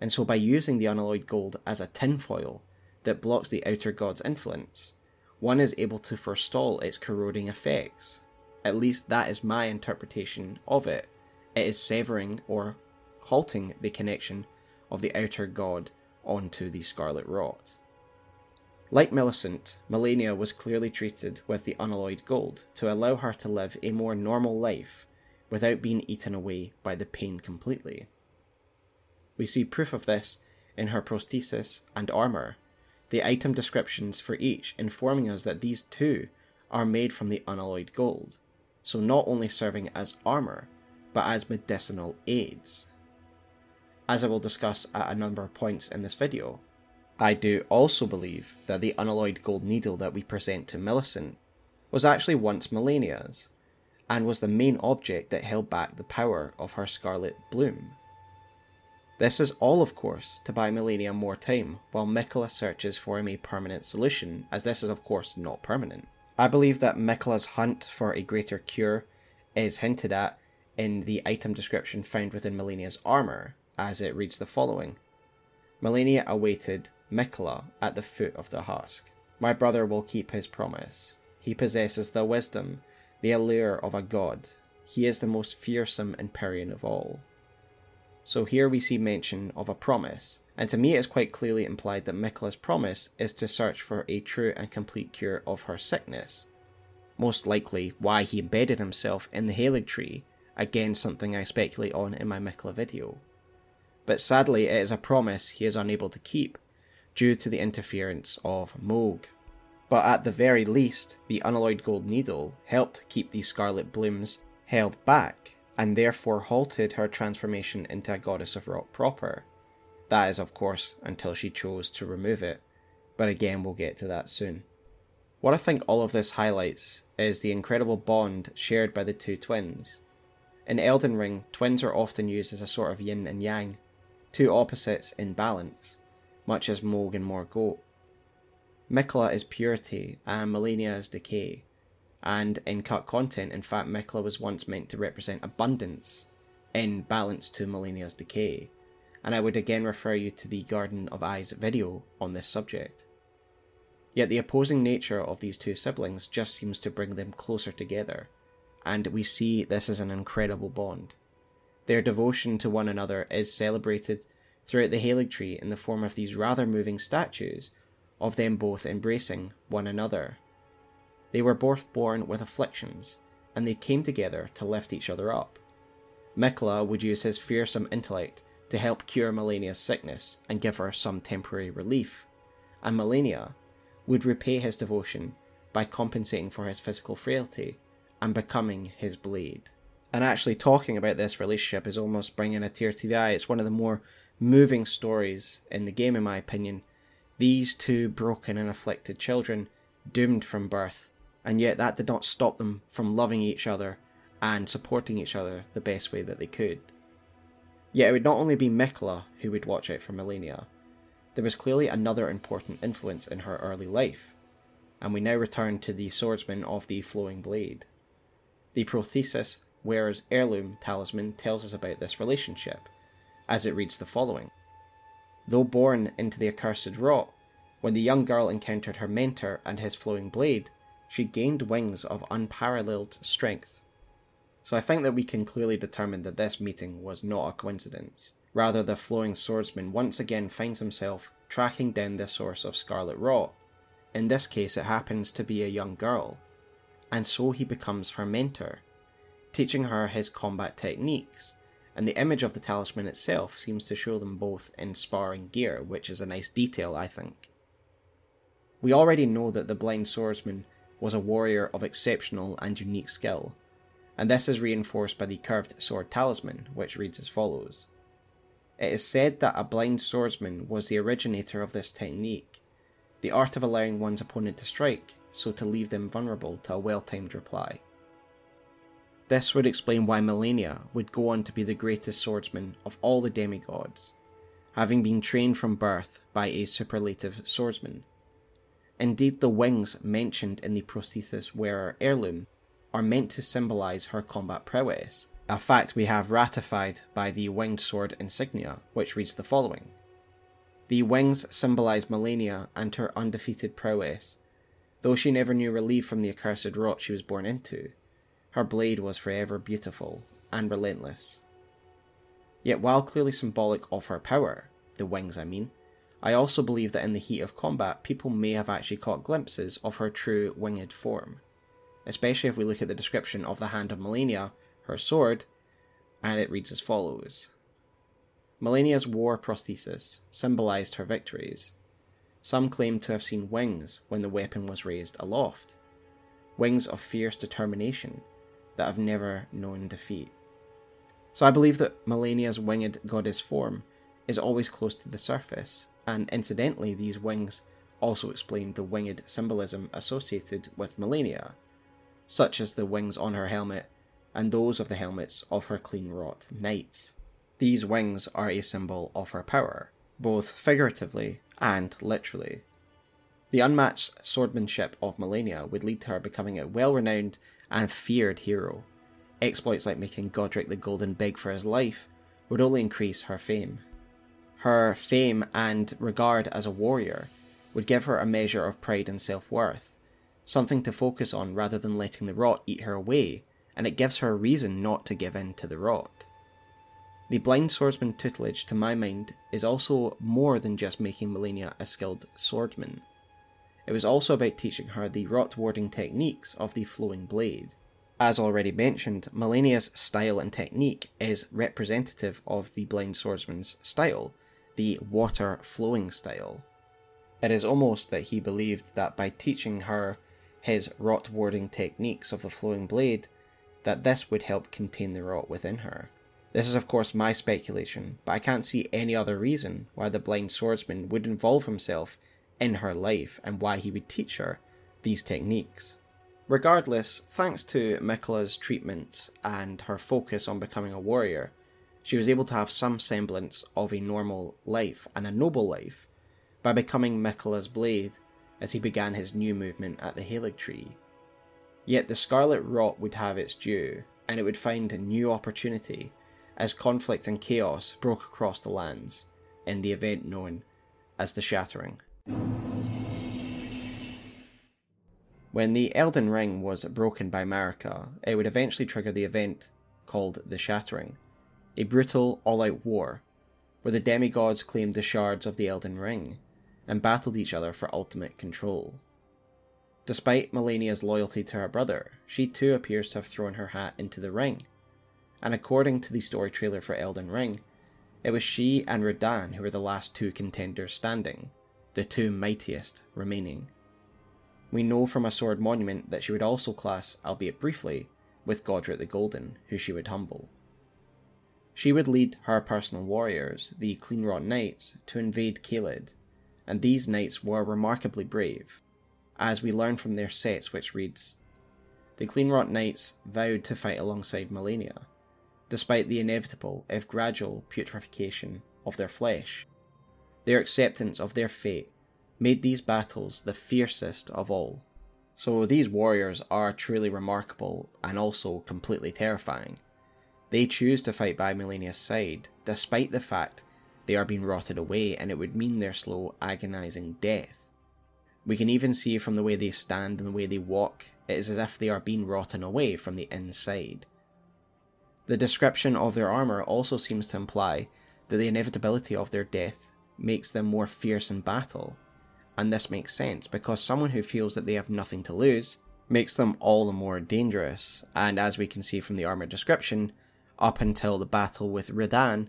and so by using the unalloyed gold as a tinfoil that blocks the outer god's influence, one is able to forestall its corroding effects. At least that is my interpretation of it. It is severing or halting the connection of the outer god onto the scarlet rot. Like Millicent, Malenia was clearly treated with the unalloyed gold to allow her to live a more normal life without being eaten away by the pain completely. We see proof of this in her prosthesis and armour, the item descriptions for each informing us that these too are made from the unalloyed gold, so not only serving as armour, but as medicinal aids. As I will discuss at a number of points in this video, I do also believe that the unalloyed gold needle that we present to Millicent was actually once Malenia's, and was the main object that held back the power of her scarlet bloom. This is all, of course, to buy Malenia more time while Miquella searches for him a permanent solution, as this is, of course, not permanent. I believe that Miquella's hunt for a greater cure is hinted at in the item description found within Malenia's armour, as it reads the following Malenia awaited Miquella at the foot of the husk. My brother will keep his promise. He possesses the wisdom the allure of a god. He is the most fearsome Empyrean of all. So here we see mention of a promise, and to me it is quite clearly implied that Miquella's promise is to search for a true and complete cure of her sickness. Most likely why he embedded himself in the Halig tree, again something I speculate on in my Miquella video. But sadly it is a promise he is unable to keep, due to the interference of Mohg but at the very least, the unalloyed gold needle helped keep these scarlet blooms held back, and therefore halted her transformation into a goddess of rot proper. That is, of course, until she chose to remove it, but again, we'll get to that soon. What I think all of this highlights is the incredible bond shared by the two twins. In Elden Ring, twins are often used as a sort of yin and yang, two opposites in balance, much as Mohg and Morgott. Miquella is purity and Malenia is decay. And in cut content, in fact, Miquella was once meant to represent abundance in balance to Malenia's decay. And I would again refer you to the Garden of Eyes video on this subject. Yet the opposing nature of these two siblings just seems to bring them closer together, and we see this as an incredible bond. Their devotion to one another is celebrated throughout the Halig tree in the form of these rather moving statues of them both embracing one another. They were both born with afflictions, and they came together to lift each other up. Miquella would use his fearsome intellect to help cure Malenia's sickness and give her some temporary relief, and Malenia would repay his devotion by compensating for his physical frailty and becoming his blade. And actually, talking about this relationship is almost bringing a tear to the eye. It's one of the more moving stories in the game, in my opinion, these two broken and afflicted children, doomed from birth, and yet that did not stop them from loving each other and supporting each other the best way that they could. Yet it would not only be Miquella who would watch out for Malenia, there was clearly another important influence in her early life, and we now return to the swordsman of the flowing blade. The Prosthesis wearer's heirloom talisman tells us about this relationship, as it reads the following Though born into the accursed rot, when the young girl encountered her mentor and his flowing blade, she gained wings of unparalleled strength. So I think that we can clearly determine that this meeting was not a coincidence. Rather, the flowing swordsman once again finds himself tracking down the source of scarlet rot. In this case, it happens to be a young girl, and so he becomes her mentor, teaching her his combat techniques and the image of the talisman itself seems to show them both in sparring gear, which is a nice detail, I think. We already know that the blind swordsman was a warrior of exceptional and unique skill, and this is reinforced by the curved sword talisman, which reads as follows It is said that a blind swordsman was the originator of this technique, the art of allowing one's opponent to strike, so to leave them vulnerable to a well timed reply. This would explain why Malenia would go on to be the greatest swordsman of all the demigods, having been trained from birth by a superlative swordsman. Indeed, the wings mentioned in the prosthesis wearer heirloom are meant to symbolise her combat prowess, a fact we have ratified by the winged sword insignia, which reads the following The wings symbolise Malenia and her undefeated prowess, though she never knew relief from the accursed rot she was born into her blade was forever beautiful and relentless. Yet, while clearly symbolic of her power, the wings I mean, I also believe that in the heat of combat, people may have actually caught glimpses of her true winged form, especially if we look at the description of the hand of Malenia, her sword, and it reads as follows Malenia's war prosthesis symbolized her victories. Some claim to have seen wings when the weapon was raised aloft, wings of fierce determination that have never known defeat. So I believe that Malenia's winged goddess form is always close to the surface, and incidentally, these wings also explain the winged symbolism associated with Malenia, such as the wings on her helmet and those of the helmets of her Cleanrot knights. These wings are a symbol of her power, both figuratively and literally. The unmatched swordsmanship of Malenia would lead to her becoming a well renowned and feared hero. Exploits like making Godric the Golden beg for his life would only increase her fame. Her fame and regard as a warrior would give her a measure of pride and self worth, something to focus on rather than letting the rot eat her away, and it gives her a reason not to give in to the rot. The blind swordsman tutelage, to my mind, is also more than just making Malenia a skilled swordsman. It was also about teaching her the rot warding techniques of the flowing blade. As already mentioned, Malenia's style and technique is representative of the blind swordsman's style, the water flowing style. It is almost that he believed that by teaching her his rot warding techniques of the flowing blade, that this would help contain the rot within her. This is of course my speculation, but I can't see any other reason why the blind swordsman would involve himself in her life and why he would teach her these techniques. Regardless, thanks to Miquella's treatments and her focus on becoming a warrior, she was able to have some semblance of a normal life and a noble life by becoming Miquella's blade as he began his new movement at the Haligtree. Yet the Scarlet Rot would have its due, and it would find a new opportunity as conflict and chaos broke across the lands in the event known as the Shattering. When the Elden Ring was broken by Marika, it would eventually trigger the event called the Shattering, a brutal all out war, where the demigods claimed the shards of the Elden Ring and battled each other for ultimate control. Despite Malenia's loyalty to her brother, she too appears to have thrown her hat into the ring, and according to the story trailer for Elden Ring, it was she and Radahn who were the last two contenders standing, the two mightiest remaining. We know from a sword monument that she would also class, albeit briefly, with Godric the Golden, who she would humble. She would lead her personal warriors, the Cleanrot Knights, to invade Caelid, and these knights were remarkably brave, as we learn from their setts which reads, The Cleanrot Knights vowed to fight alongside Malenia, despite the inevitable, if gradual, putrefaction of their flesh, their acceptance of their fate made these battles the fiercest of all. So these warriors are truly remarkable and also completely terrifying. They choose to fight by Malenia's side, despite the fact they are being rotted away and it would mean their slow, agonizing death. We can even see from the way they stand and the way they walk, it is as if they are being rotten away from the inside. The description of their armour also seems to imply that the inevitability of their death makes them more fierce in battle. And this makes sense because someone who feels that they have nothing to lose makes them all the more dangerous, and as we can see from the armor description, Up until the battle with Radahn,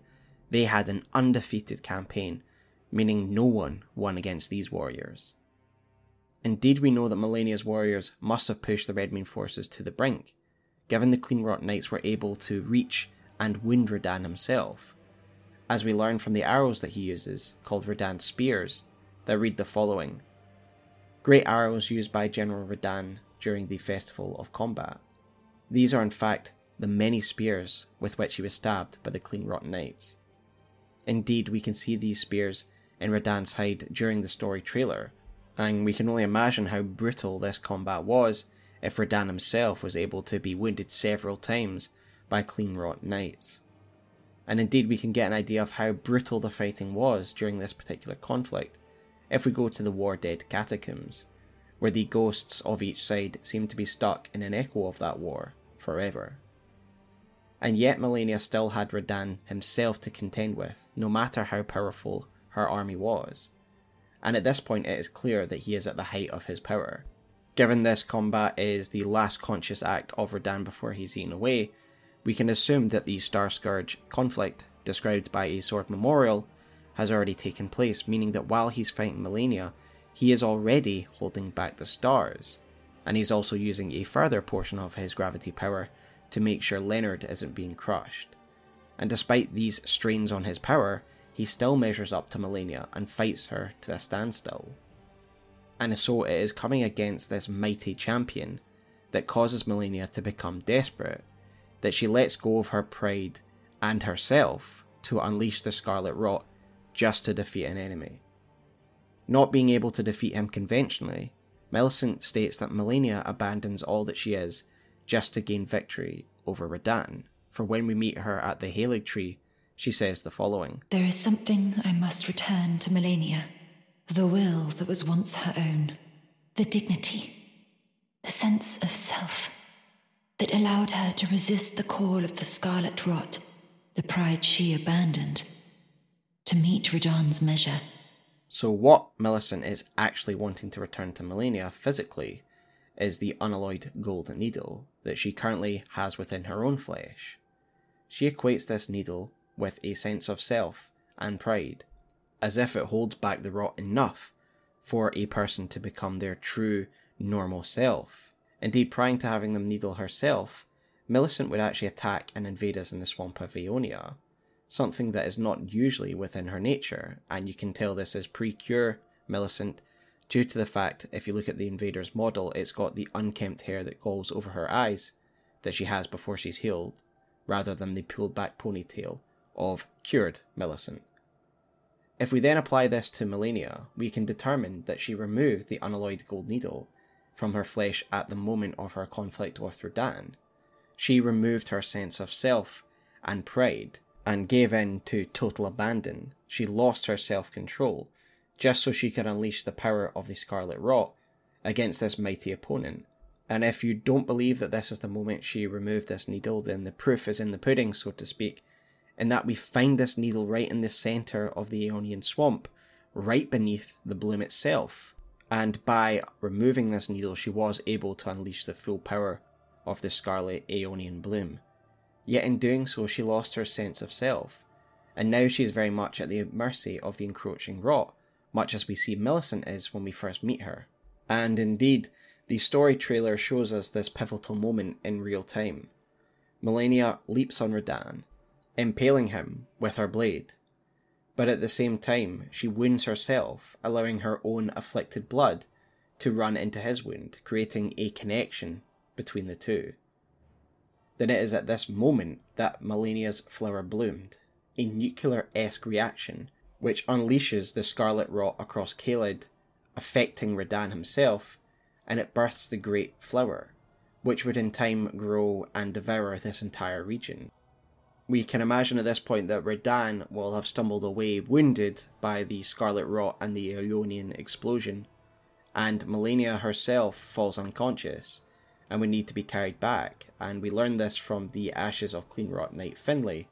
they had an undefeated campaign, meaning no one won against these warriors. Indeed, we know that Malenia's warriors must have pushed the Redmane forces to the brink, given the Cleanrot Knights were able to reach and wound Radahn himself, as we learn from the arrows that he uses, called Radahn spears, that read the following Great arrows used by General Radahn during the Festival of Combat. These are, in fact, the many spears with which he was stabbed by the Cleanrot Knights. Indeed, we can see these spears in Radahn's hide during the story trailer, and we can only imagine how brutal this combat was if Radahn himself was able to be wounded several times by Cleanrot Knights. And indeed, we can get an idea of how brutal the fighting was during this particular conflict if we go to the War Dead catacombs, where the ghosts of each side seem to be stuck in an echo of that war forever. And yet Malenia still had Radahn himself to contend with, no matter how powerful her army was. And at this point, it is clear that he is at the height of his power. Given this combat is the last conscious act of Radahn before he's eaten away, we can assume that the Star Scourge conflict, described by a sword memorial, has already taken place, meaning that while he's fighting Malenia, he is already holding back the stars. And he's also using a further portion of his gravity power to make sure Leonard isn't being crushed. And despite these strains on his power, he still measures up to Malenia and fights her to a standstill. And so it is coming against this mighty champion that causes Malenia to become desperate, that she lets go of her pride and herself to unleash the Scarlet Rot just to defeat an enemy. Not being able to defeat him conventionally, Millicent states that Malenia abandons all that she is just to gain victory over Radahn, for when we meet her at the Haligtree, she says the following There is something I must return to Malenia, the will that was once her own, the dignity, the sense of self that allowed her to resist the call of the Scarlet Rot, the pride she abandoned, to meet Radahn's measure. So, what Millicent is actually wanting to return to Malenia physically is the unalloyed gold needle that she currently has within her own flesh. She equates this needle with a sense of self and pride, as if it holds back the rot enough for a person to become their true, normal self. Indeed, prior to having them needle herself, Millicent would actually attack and invade us in the swamp of Aeonia, something that is not usually within her nature, and you can tell this is pre cure Millicent due to the fact, if you look at the invader's model, it's got the unkempt hair that goes over her eyes that she has before she's healed, rather than the pulled back ponytail of cured Millicent. If we then apply this to Malenia, we can determine that she removed the unalloyed gold needle from her flesh at the moment of her conflict with Radahn. She removed her sense of self and pride and gave in to total abandon. She lost her self control just so she could unleash the power of the Scarlet Rot against this mighty opponent. And if you don't believe that this is the moment she removed this needle, then the proof is in the pudding, so to speak, in that we find this needle right in the centre of the Aeonian swamp, right beneath the bloom itself. And by removing this needle, she was able to unleash the full power of the scarlet Aeonian bloom. Yet in doing so, she lost her sense of self, and now she is very much at the mercy of the encroaching rot, much as we see Millicent is when we first meet her. And indeed, the story trailer shows us this pivotal moment in real time. Malenia leaps on Radahn, impaling him with her blade, but at the same time she wounds herself, allowing her own afflicted blood to run into his wound, creating a connection between the two. Then it is at this moment that Malenia's flower bloomed, a nuclear esque reaction which unleashes the scarlet rot across Caelid, affecting Radahn himself, and it births the great flower, which would in time grow and devour this entire region. We can imagine at this point that Radahn will have stumbled away wounded by the scarlet rot and the Aeonian explosion, and Malenia herself falls unconscious and would need to be carried back, and we learn this from the ashes of Cleanrot Knight Finlay,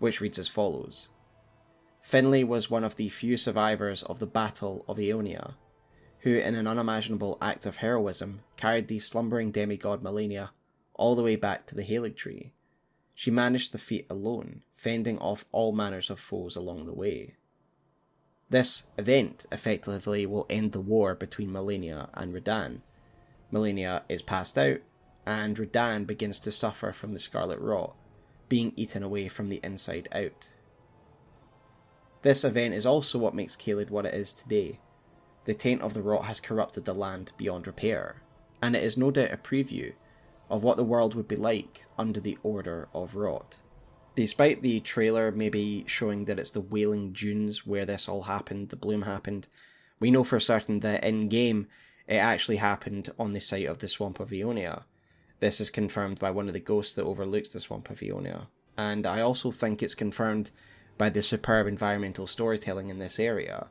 which reads as follows. Finlay was one of the few survivors of the Battle of Aeonia, who, in an unimaginable act of heroism, carried the slumbering demigod Malenia all the way back to the Haligtree. She managed the feat alone, fending off all manners of foes along the way. This event effectively will end the war between Malenia and Radahn. Malenia is passed out, and Radahn begins to suffer from the Scarlet Rot, being eaten away from the inside out. This event is also what makes Caelid what it is today. The taint of the rot has corrupted the land beyond repair, and it is no doubt a preview of what the world would be like under the Order of Rot. Despite the trailer maybe showing that it's the Wailing Dunes where this all happened, the bloom happened, we know for certain that in game it actually happened on the site of the Swamp of Aeonia. This is confirmed by one of the ghosts that overlooks the Swamp of Aeonia, and I also think it's confirmed by the superb environmental storytelling in this area,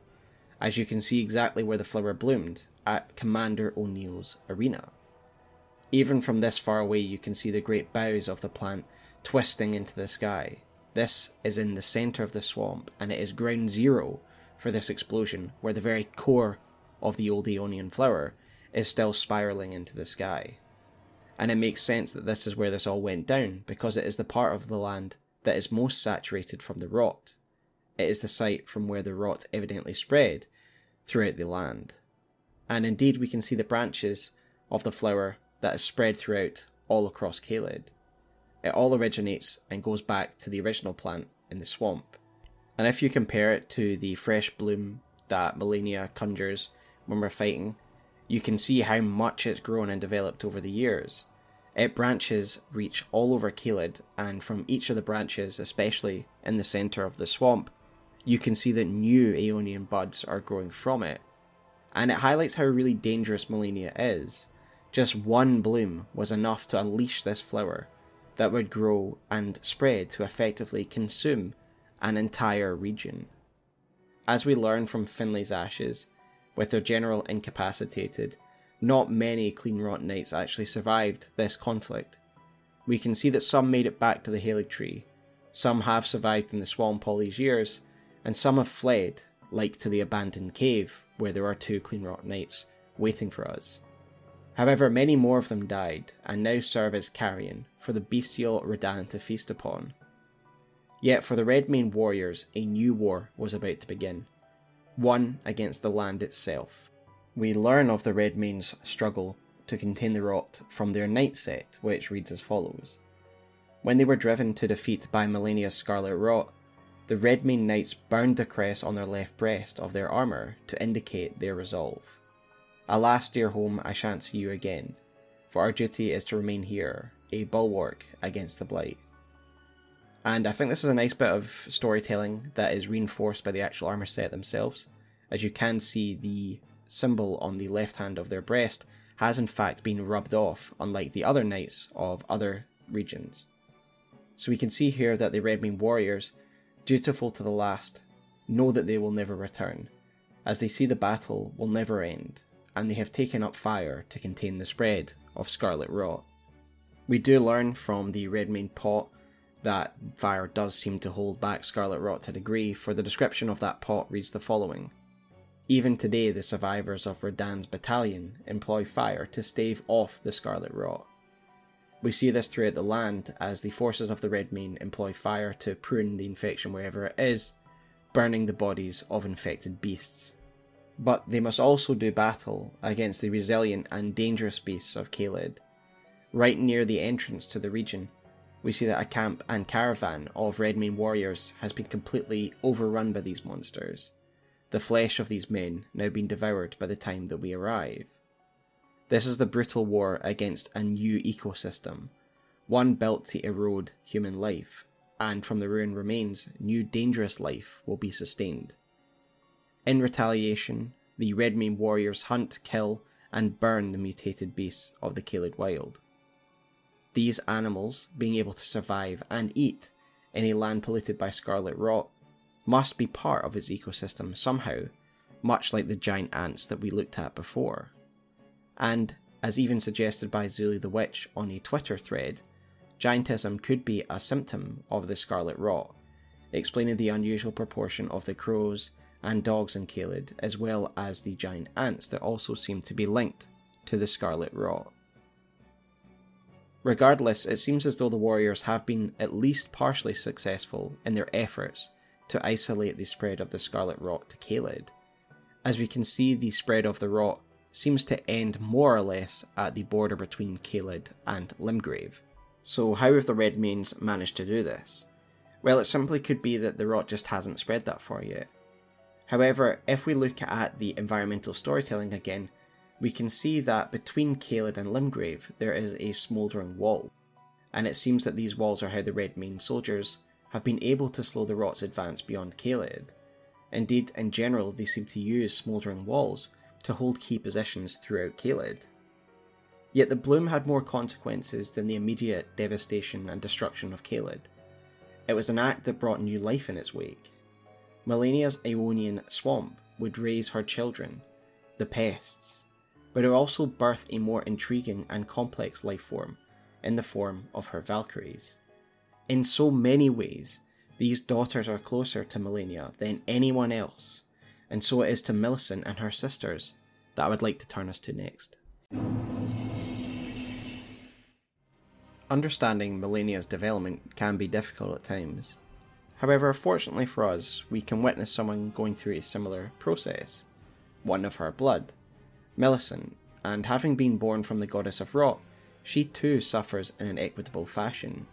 as you can see exactly where the flower bloomed at Commander O'Neill's arena. Even from this far away, you can see the great boughs of the plant twisting into the sky. This is in the centre of the swamp, and it is ground zero for this explosion, where the very core of the old Aeonian flower is still spiralling into the sky. And it makes sense that this is where this all went down, because it is the part of the land that is most saturated from the rot. It is the site from where the rot evidently spread throughout the land. And indeed, we can see the branches of the flower that is spread throughout all across Caelid. It all originates and goes back to the original plant in the swamp. And if you compare it to the fresh bloom that Malenia conjures when we're fighting, you can see how much it's grown and developed over the years. Its branches reach all over Caelid, and from each of the branches, especially in the centre of the swamp, you can see that new Aeonian buds are growing from it. And it highlights how really dangerous Malenia is. Just one bloom was enough to unleash this flower that would grow and spread to effectively consume an entire region. As we learn from Finlay's ashes, with their general incapacitated, not many Clean Rot Knights actually survived this conflict. We can see that some made it back to the Haligtree, some have survived in the swamp all these years, and some have fled, like to the abandoned cave where there are two Clean Rot Knights waiting for us. However, many more of them died and now serve as carrion for the bestial Radahn to feast upon. Yet for the Redmane warriors, a new war was about to begin, one against the land itself we learn of the Redmane's struggle to contain the rot from their knight Set, which reads as follows. When they were driven to defeat by Malenia's Scarlet Rot, the Redmane Knights burned the crest on their left breast of their armour to indicate their resolve. Alas, dear home, I shan't see you again, for our duty is to remain here, a bulwark against the blight. And I think this is a nice bit of storytelling that is reinforced by the actual armour set themselves, as you can see the symbol on the left hand of their breast has in fact been rubbed off, unlike the other knights of other regions. So we can see here that the Redmane warriors, dutiful to the last, know that they will never return, as they see the battle will never end, and they have taken up fire to contain the spread of Scarlet Rot. We do learn from the Redmane pot that fire does seem to hold back Scarlet Rot to a degree, for the description of that pot reads the following even today, the survivors of Radahn's battalion employ fire to stave off the Scarlet Rot. We see this throughout the land as the forces of the Redmane employ fire to prune the infection wherever it is, burning the bodies of infected beasts. But they must also do battle against the resilient and dangerous beasts of Caelid. Right near the entrance to the region, we see that a camp and caravan of Redmane warriors has been completely overrun by these monsters the flesh of these men now being devoured by the time that we arrive. This is the brutal war against a new ecosystem, one built to erode human life, and from the ruined remains, new dangerous life will be sustained. In retaliation, the Redmane warriors hunt, kill, and burn the mutated beasts of the Caelid Wild. These animals, being able to survive and eat in a land polluted by scarlet rot, must be part of its ecosystem somehow, much like the giant ants that we looked at before. And, as even suggested by Zullie the Witch on a Twitter thread, giantism could be a symptom of the scarlet rot, explaining the unusual proportion of the crows and dogs in Caelid, as well as the giant ants that also seem to be linked to the scarlet rot. Regardless, it seems as though the warriors have been at least partially successful in their efforts to isolate the spread of the scarlet rot to Caelid. As we can see, the spread of the rot seems to end more or less at the border between Caelid and Limgrave. So, how have the Red Redmanes managed to do this? Well, it simply could be that the rot just hasn't spread that far yet. However, if we look at the environmental storytelling again, we can see that between Caelid and Limgrave there is a smouldering wall, and it seems that these walls are how the Redmane soldiers have been able to slow the rot's advance beyond Caelid. Indeed, in general, they seem to use smouldering walls to hold key positions throughout Caelid. Yet the bloom had more consequences than the immediate devastation and destruction of Caelid. It was an act that brought new life in its wake. Malenia's Aeonian swamp would raise her children, the pests, but it would also birth a more intriguing and complex life form in the form of her Valkyries. In so many ways, these daughters are closer to Malenia than anyone else, and so it is to Millicent and her sisters that I would like to turn us to next. Understanding Malenia's development can be difficult at times. However, fortunately for us, we can witness someone going through a similar process. One of her blood, Millicent, and having been born from the goddess of rot, she too suffers in an equitable fashion.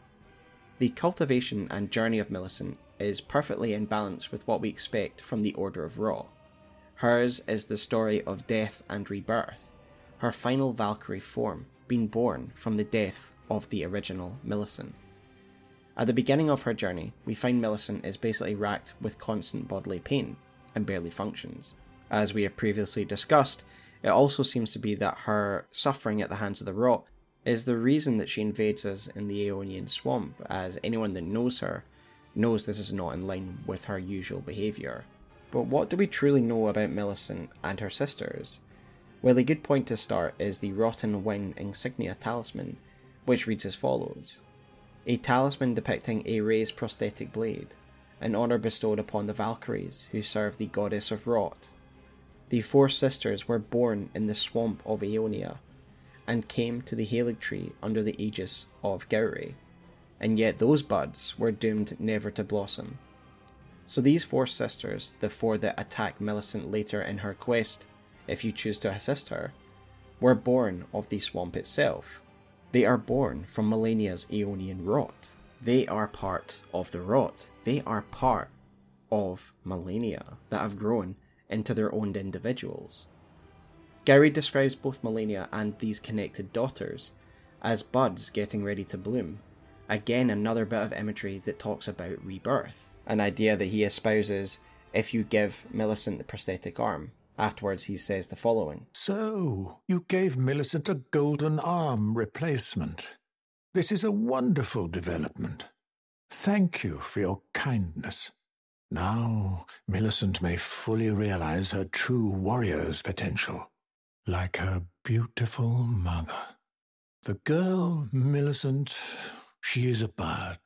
The cultivation and journey of Millicent is perfectly in balance with what we expect from the Order of Rot. Hers is the story of death and rebirth, her final Valkyrie form being born from the death of the original Millicent. At the beginning of her journey, we find Millicent is basically racked with constant bodily pain and barely functions. As we have previously discussed, it also seems to be that her suffering at the hands of the rot is the reason that she invades us in the Aeonian swamp, as anyone that knows her knows this is not in line with her usual behaviour. But what do we truly know about Millicent and her sisters? Well, a good point to start is the Rotten Wing Insignia Talisman, which reads as follows a talisman depicting a raised prosthetic blade, an honour bestowed upon the Valkyries who serve the goddess of Rot. The four sisters were born in the swamp of Aeonia, and came to the Halig tree under the aegis of Gowry, and yet those buds were doomed never to blossom. So these four sisters, the four that attack Millicent later in her quest, if you choose to assist her, were born of the swamp itself, they are born from Malenia's Aeonian rot. They are part of the rot. They are part of Malenia that have grown into their own individuals. Gowry describes both Malenia and these connected daughters as buds getting ready to bloom. Again, another bit of imagery that talks about rebirth, an idea that he espouses if you give Millicent the prosthetic arm. Afterwards, he says the following So, you gave Millicent a golden arm replacement. This is a wonderful development. Thank you for your kindness. Now, Millicent may fully realize her true warrior's potential, like her beautiful mother. The girl, Millicent, she is a bud,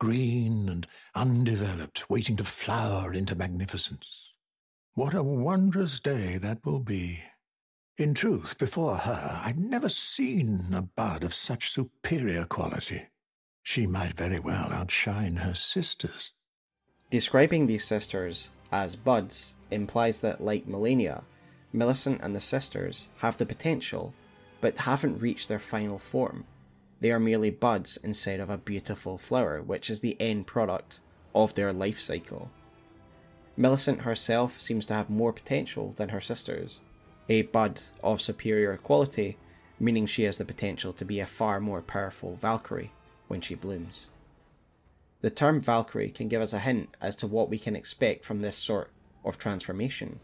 green and undeveloped, waiting to flower into magnificence. What a wondrous day that will be. In truth, before her, I'd never seen a bud of such superior quality. She might very well outshine her sisters. Describing these sisters as buds implies that, like Malenia, Millicent and the sisters have the potential, but haven't reached their final form. They are merely buds instead of a beautiful flower, which is the end product of their life cycle. Millicent herself seems to have more potential than her sisters, a bud of superior quality, meaning she has the potential to be a far more powerful Valkyrie when she blooms. The term Valkyrie can give us a hint as to what we can expect from this sort of transformation.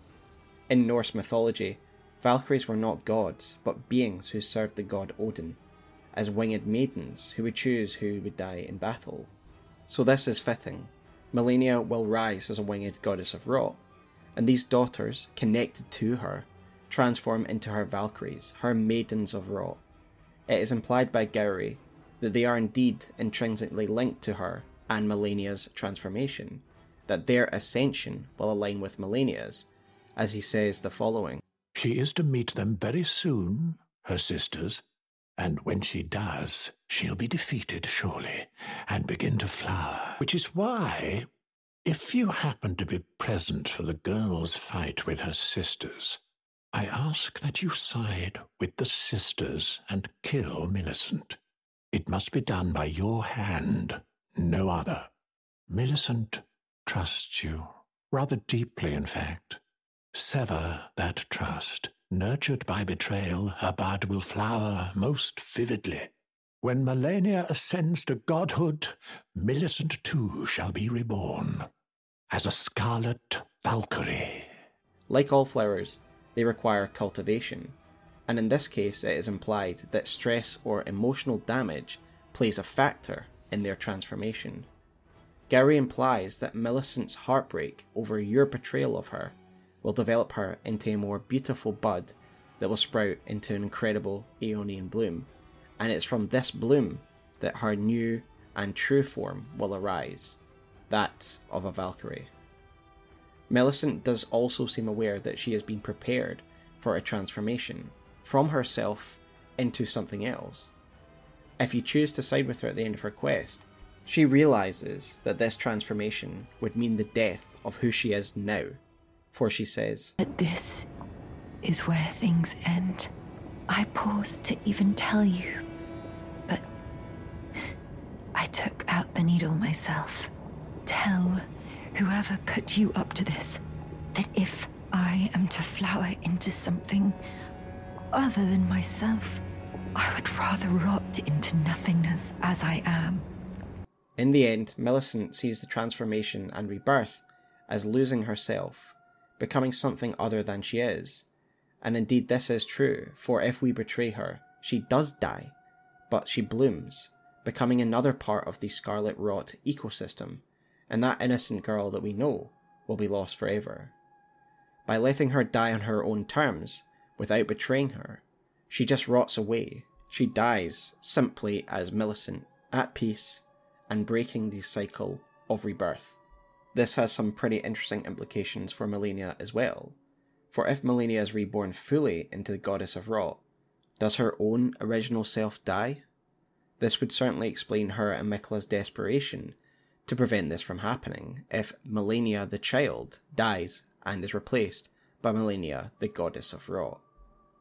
In Norse mythology, Valkyries were not gods, but beings who served the god Odin, as winged maidens who would choose who would die in battle. So this is fitting, Malenia will rise as a winged goddess of rot, and these daughters, connected to her, transform into her Valkyries, her maidens of rot. It is implied by Gowry that they are indeed intrinsically linked to her and Malenia's transformation, that their ascension will align with Malenia's, as he says the following. She is to meet them very soon, her sisters, And when she does, she'll be defeated, surely, and begin to flower. Which is why, if you happen to be present for the girl's fight with her sisters, I ask that you side with the sisters and kill Millicent. It must be done by your hand, no other. Millicent trusts you, rather deeply, in fact. Sever that trust. Nurtured by betrayal, her bud will flower most vividly. When Malenia ascends to godhood, Millicent too shall be reborn as a scarlet Valkyrie. Like all flowers, they require cultivation, and in this case, it is implied that stress or emotional damage plays a factor in their transformation. Gowry implies that Millicent's heartbreak over your betrayal of her will develop her into a more beautiful bud that will sprout into an incredible Aeonian bloom, and it's from this bloom that her new and true form will arise that of a Valkyrie. Millicent does also seem aware that she has been prepared for a transformation from herself into something else. If you choose to side with her at the end of her quest, she realizes that this transformation would mean the death of who she is now for she says, But this is where things end. I paused to even tell you, but I took out the needle myself. Tell whoever put you up to this that if I am to flower into something other than myself, I would rather rot into nothingness as I am. In the end, Millicent sees the transformation and rebirth as losing herself becoming something other than she is. And indeed, this is true, for if we betray her, she does die, but she blooms, becoming another part of the Scarlet Rot ecosystem, and that innocent girl that we know will be lost forever. By letting her die on her own terms, without betraying her, she just rots away. She dies simply as Millicent, at peace, and breaking the cycle of rebirth. This has some pretty interesting implications for Malenia as well. For if Malenia is reborn fully into the goddess of Rot, does her own original self die? This would certainly explain her and Miquella's desperation to prevent this from happening if Malenia the child dies and is replaced by Malenia the goddess of Rot.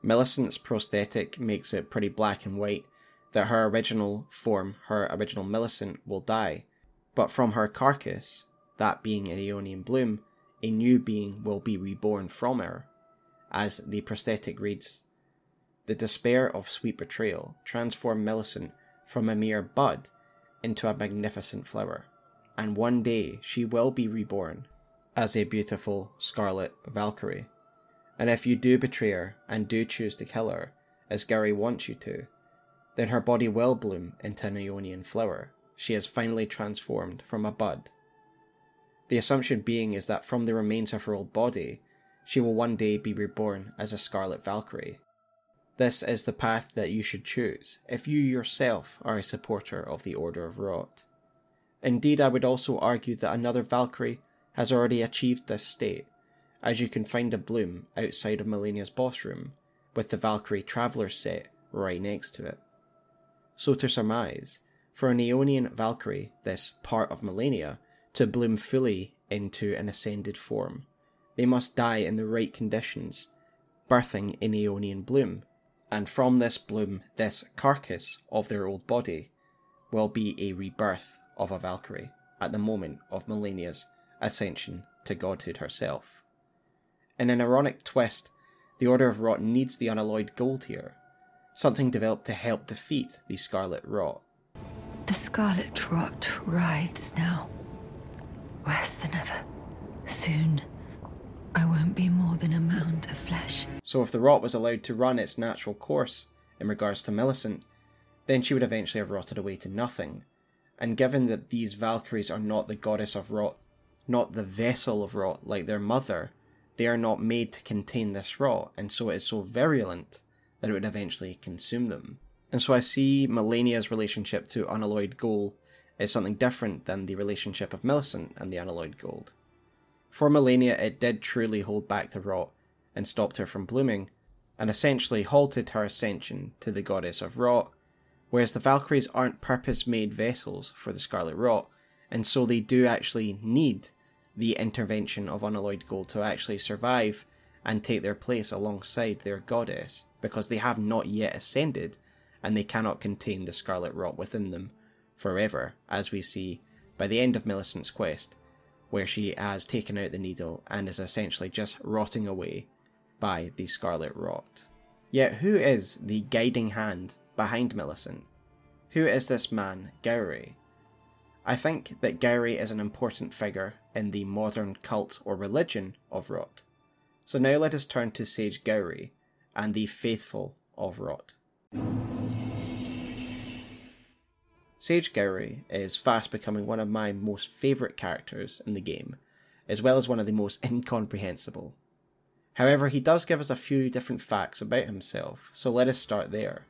Millicent's prosthetic makes it pretty black and white that her original form, her original Millicent, will die, but from her carcass, that being an Aeonian bloom, a new being will be reborn from her. As the prosthetic reads, the despair of sweet betrayal transformed Millicent from a mere bud into a magnificent flower, and one day she will be reborn as a beautiful scarlet Valkyrie. And if you do betray her and do choose to kill her, as Gowry wants you to, then her body will bloom into an Aeonian flower. She is finally transformed from a bud the assumption being is that from the remains of her old body, she will one day be reborn as a Scarlet Valkyrie. This is the path that you should choose if you yourself are a supporter of the Order of Rot. Indeed, I would also argue that another Valkyrie has already achieved this state, as you can find a bloom outside of Malenia's boss room, with the Valkyrie Traveller set right next to it. So to surmise, for an Aeonian Valkyrie, this part of Malenia, to bloom fully into an ascended form. They must die in the right conditions, birthing an Aeonian bloom, and from this bloom, this carcass of their old body, will be a rebirth of a Valkyrie at the moment of Malenia's ascension to godhood herself. In an ironic twist, the Order of Rot needs the unalloyed gold here, something developed to help defeat the Scarlet Rot. The Scarlet Rot writhes now worse than ever. Soon, I won't be more than a mound of flesh. So, if the rot was allowed to run its natural course in regards to Millicent, then she would eventually have rotted away to nothing. And given that these Valkyries are not the goddess of rot, not the vessel of rot like their mother, they are not made to contain this rot, and so it is so virulent that it would eventually consume them. And so I see Malenia's relationship to unalloyed gold is something different than the relationship of Millicent and the unalloyed gold. For Malenia, it did truly hold back the rot and stopped her from blooming, and essentially halted her ascension to the goddess of rot, whereas the Valkyries aren't purpose made vessels for the Scarlet Rot, and so they do actually need the intervention of unalloyed gold to actually survive and take their place alongside their goddess, because they have not yet ascended and they cannot contain the Scarlet Rot within them forever, as we see by the end of Millicent's quest, where she has taken out the needle and is essentially just rotting away by the Scarlet Rot. Yet, who is the guiding hand behind Millicent? Who is this man, Gowry? I think that Gowry is an important figure in the modern cult or religion of Rot. So now let us turn to Sage Gowry and the faithful of Rot. Sage Gowry is fast becoming one of my most favourite characters in the game, as well as one of the most incomprehensible. However, he does give us a few different facts about himself, so let us start there.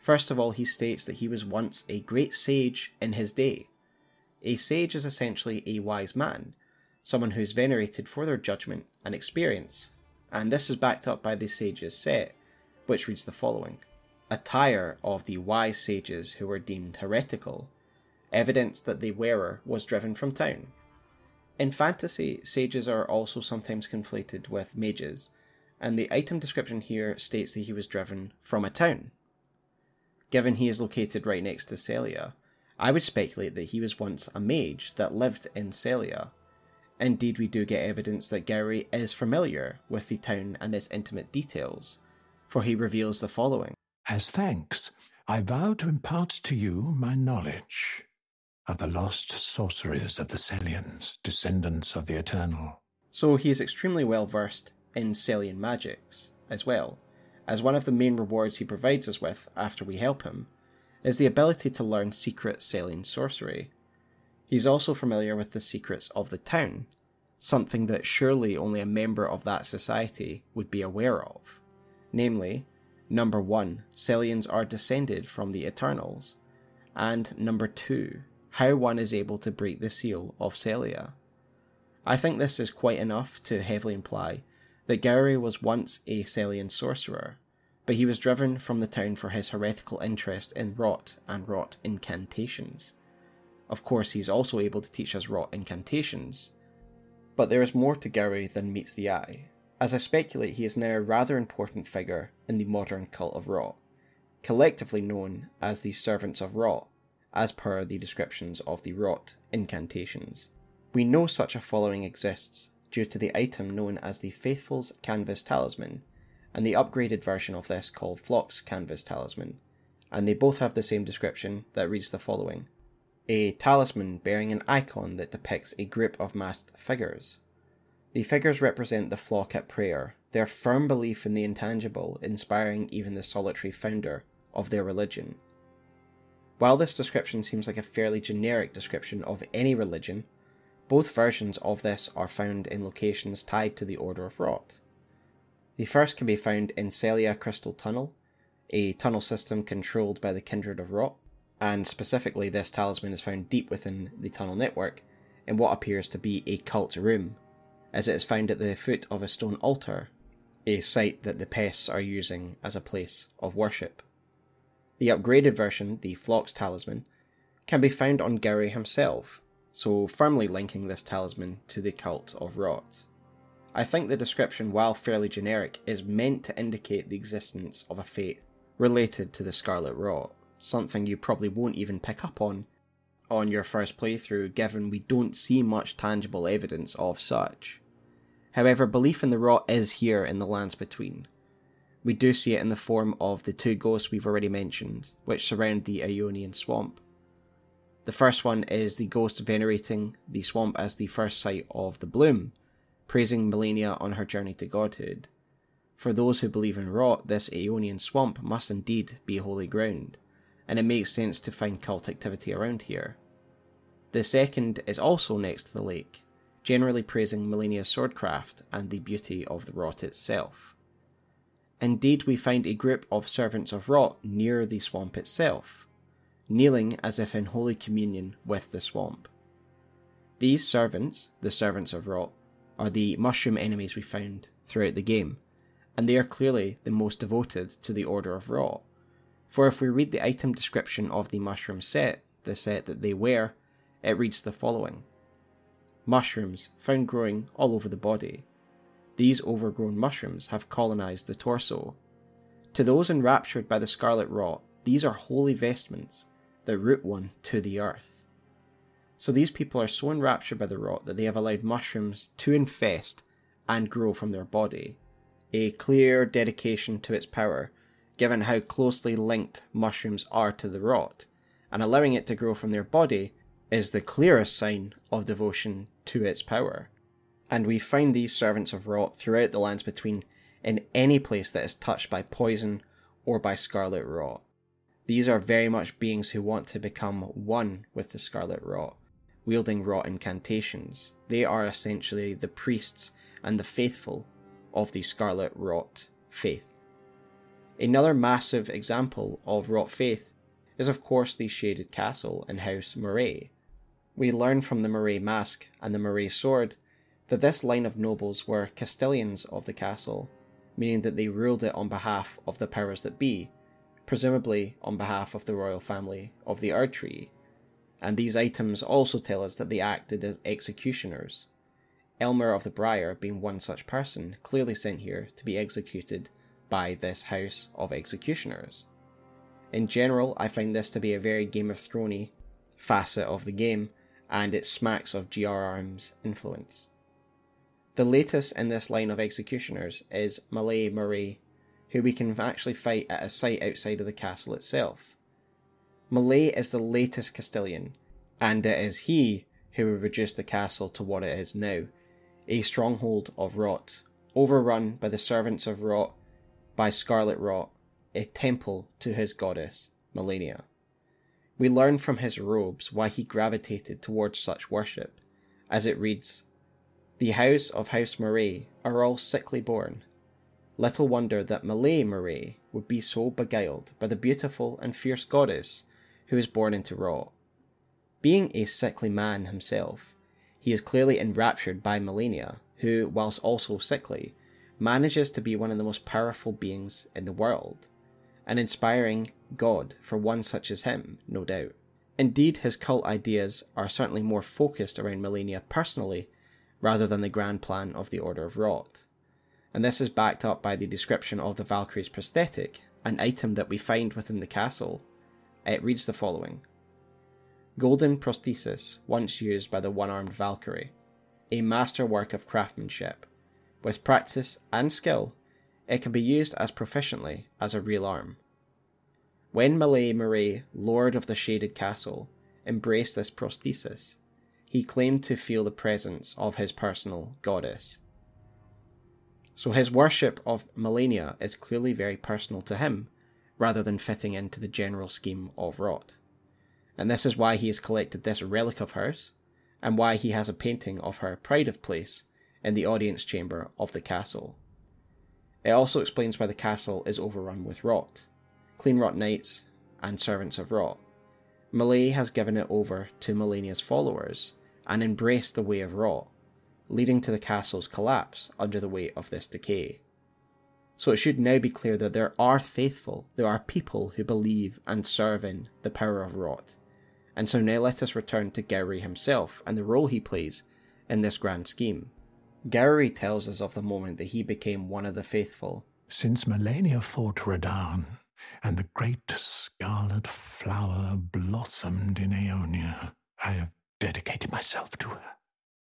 First of all, he states that he was once a great sage in his day. A sage is essentially a wise man, someone who is venerated for their judgment and experience, and this is backed up by the sage's set, which reads the following Attire of the wise sages who were deemed heretical, evidence that the wearer was driven from town. In fantasy, sages are also sometimes conflated with mages, and the item description here states that he was driven from a town. Given he is located right next to Sellia, I would speculate that he was once a mage that lived in Sellia. Indeed, we do get evidence that Gowry is familiar with the town and its intimate details, for he reveals the following As thanks, I vow to impart to you my knowledge of the lost sorceries of the Sellians, descendants of the Eternal. So he is extremely well versed in Sellian magics as well, as one of the main rewards he provides us with after we help him is the ability to learn secret Sellian sorcery. He's also familiar with the secrets of the town, something that surely only a member of that society would be aware of. Namely, number one, Sellians are descended from the Eternals, and number two, how one is able to break the seal of Sellia. I think this is quite enough to heavily imply that Gowry was once a Sellian sorcerer, but he was driven from the town for his heretical interest in rot and rot incantations. Of course, he's also able to teach us rot incantations. But there is more to Gowry than meets the eye. As I speculate, he is now a rather important figure in the modern cult of rot, collectively known as the Servants of Rot, as per the descriptions of the rot incantations. We know such a following exists due to the item known as the Faithful's Canvas Talisman, and the upgraded version of this called Flock's Canvas Talisman, and they both have the same description that reads the following A talisman bearing an icon that depicts a group of masked figures. The figures represent the flock at prayer, their firm belief in the intangible inspiring even the solitary founder of their religion. While this description seems like a fairly generic description of any religion, both versions of this are found in locations tied to the Order of Rot. The first can be found in Sellia Crystal Tunnel, a tunnel system controlled by the Kindred of Rot, and specifically this talisman is found deep within the tunnel network in what appears to be a cult room, as it is found at the foot of a stone altar, a site that the pests are using as a place of worship. The upgraded version, the Flock's Talisman, can be found on Gowry himself, so firmly linking this talisman to the cult of Rot. I think the description, while fairly generic, is meant to indicate the existence of a fate related to the Scarlet Rot, something you probably won't even pick up on on your first playthrough, given we don't see much tangible evidence of such. However, belief in the rot is here in the lands between. We do see it in the form of the two ghosts we've already mentioned, which surround the Aeonian swamp. The first one is the ghost venerating the swamp as the first site of the bloom, praising Malenia on her journey to godhood. For those who believe in rot, this Aeonian swamp must indeed be holy ground, and it makes sense to find cult activity around here. The second is also next to the lake, generally praising Malenia's swordcraft and the beauty of the rot itself. Indeed, we find a group of servants of rot near the swamp itself, kneeling as if in holy communion with the swamp. These servants, the servants of rot, are the mushroom enemies we found throughout the game, and they are clearly the most devoted to the Order of Rot. For if we read the item description of the mushroom set, the set that they wear, it reads the following Mushrooms found growing all over the body. These overgrown mushrooms have colonized the torso. To those enraptured by the scarlet rot, these are holy vestments that root one to the earth. So these people are so enraptured by the rot that they have allowed mushrooms to infest and grow from their body. A clear dedication to its power, given how closely linked mushrooms are to the rot, and allowing it to grow from their body is the clearest sign of devotion to its power. And we find these servants of rot throughout the lands between in any place that is touched by poison or by scarlet rot. These are very much beings who want to become one with the scarlet rot, wielding rot incantations. They are essentially the priests and the faithful of the scarlet rot faith. Another massive example of rot faith is, of course, the shaded castle in House Marais. We learn from the Marais mask and the Marais sword that this line of nobles were castellans of the castle, meaning that they ruled it on behalf of the powers that be, presumably on behalf of the royal family of the Erdtree. And these items also tell us that they acted as executioners. Elemer of the Briar being one such person, clearly sent here to be executed by this house of executioners. In general, I find this to be a very Game of Thrones facet of the game, and it smacks of GRRM's influence. The latest in this line of executioners is Maleigh Marais, who we can actually fight at a site outside of the castle itself. Maleigh is the latest castellan, and it is he who will reduce the castle to what it is now a stronghold of rot, overrun by the servants of rot, by scarlet rot, a temple to his goddess, Malenia. We learn from his robes why he gravitated towards such worship, as it reads The house of House Marais are all sickly born. Little wonder that Maleigh Marais would be so beguiled by the beautiful and fierce goddess who is born into rot. Being a sickly man himself, he is clearly enraptured by Malenia, who, whilst also sickly, manages to be one of the most powerful beings in the world an inspiring god for one such as him, no doubt. Indeed, his cult ideas are certainly more focused around Malenia personally, rather than the grand plan of the Order of Rot. And this is backed up by the description of the Valkyrie's prosthetic, an item that we find within the castle. It reads the following Golden prosthesis, once used by the one armed Valkyrie, a masterwork of craftsmanship. With practice and skill, it can be used as proficiently as a real arm. When Maleigh Marais, Lord of the Shaded Castle, embraced this prosthesis, he claimed to feel the presence of his personal goddess. So his worship of Malenia is clearly very personal to him, rather than fitting into the general scheme of Rot. And this is why he has collected this relic of hers, and why he has a painting of her pride of place in the audience chamber of the castle. It also explains why the castle is overrun with rot, clean rot knights, and servants of rot. Maleigh has given it over to Malenia's followers and embraced the way of rot, leading to the castle's collapse under the weight of this decay. So it should now be clear that there are faithful, there are people who believe and serve in the power of rot. And so now let us return to Gowry himself and the role he plays in this grand scheme. Gowry tells us of the moment that he became one of the faithful. Since Malenia fought Radahn, and the great scarlet flower blossomed in Aeonia, I have dedicated myself to her,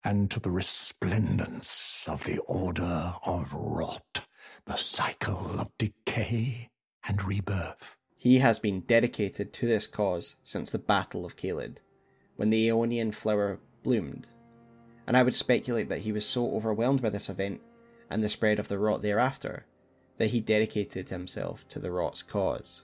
and to the resplendence of the order of rot, the cycle of decay and rebirth. He has been dedicated to this cause since the Battle of Caelid, when the Aeonian flower bloomed and I would speculate that he was so overwhelmed by this event and the spread of the rot thereafter that he dedicated himself to the rot's cause.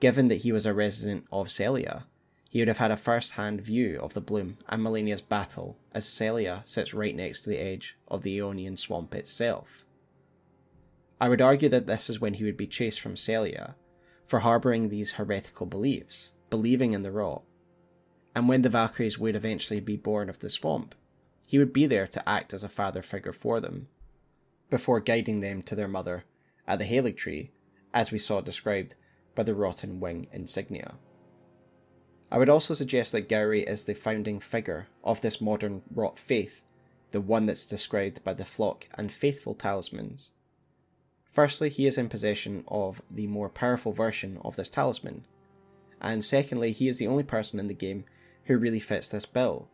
Given that he was a resident of Sellia, he would have had a first hand view of the bloom and Malenia's battle, as Sellia sits right next to the edge of the Aeonian swamp itself. I would argue that this is when he would be chased from Sellia for harbouring these heretical beliefs, believing in the rot, and when the Valkyries would eventually be born of the swamp, he would be there to act as a father figure for them. before guiding them to their mother at the Haligtree, as we saw described by the rotten wing insignia. I would also suggest that Gowry is the founding figure of this modern rot faith, the one that's described by the flock and faithful talismans. Firstly, he is in possession of the more powerful version of this talisman, and secondly, he is the only person in the game who really fits this bill.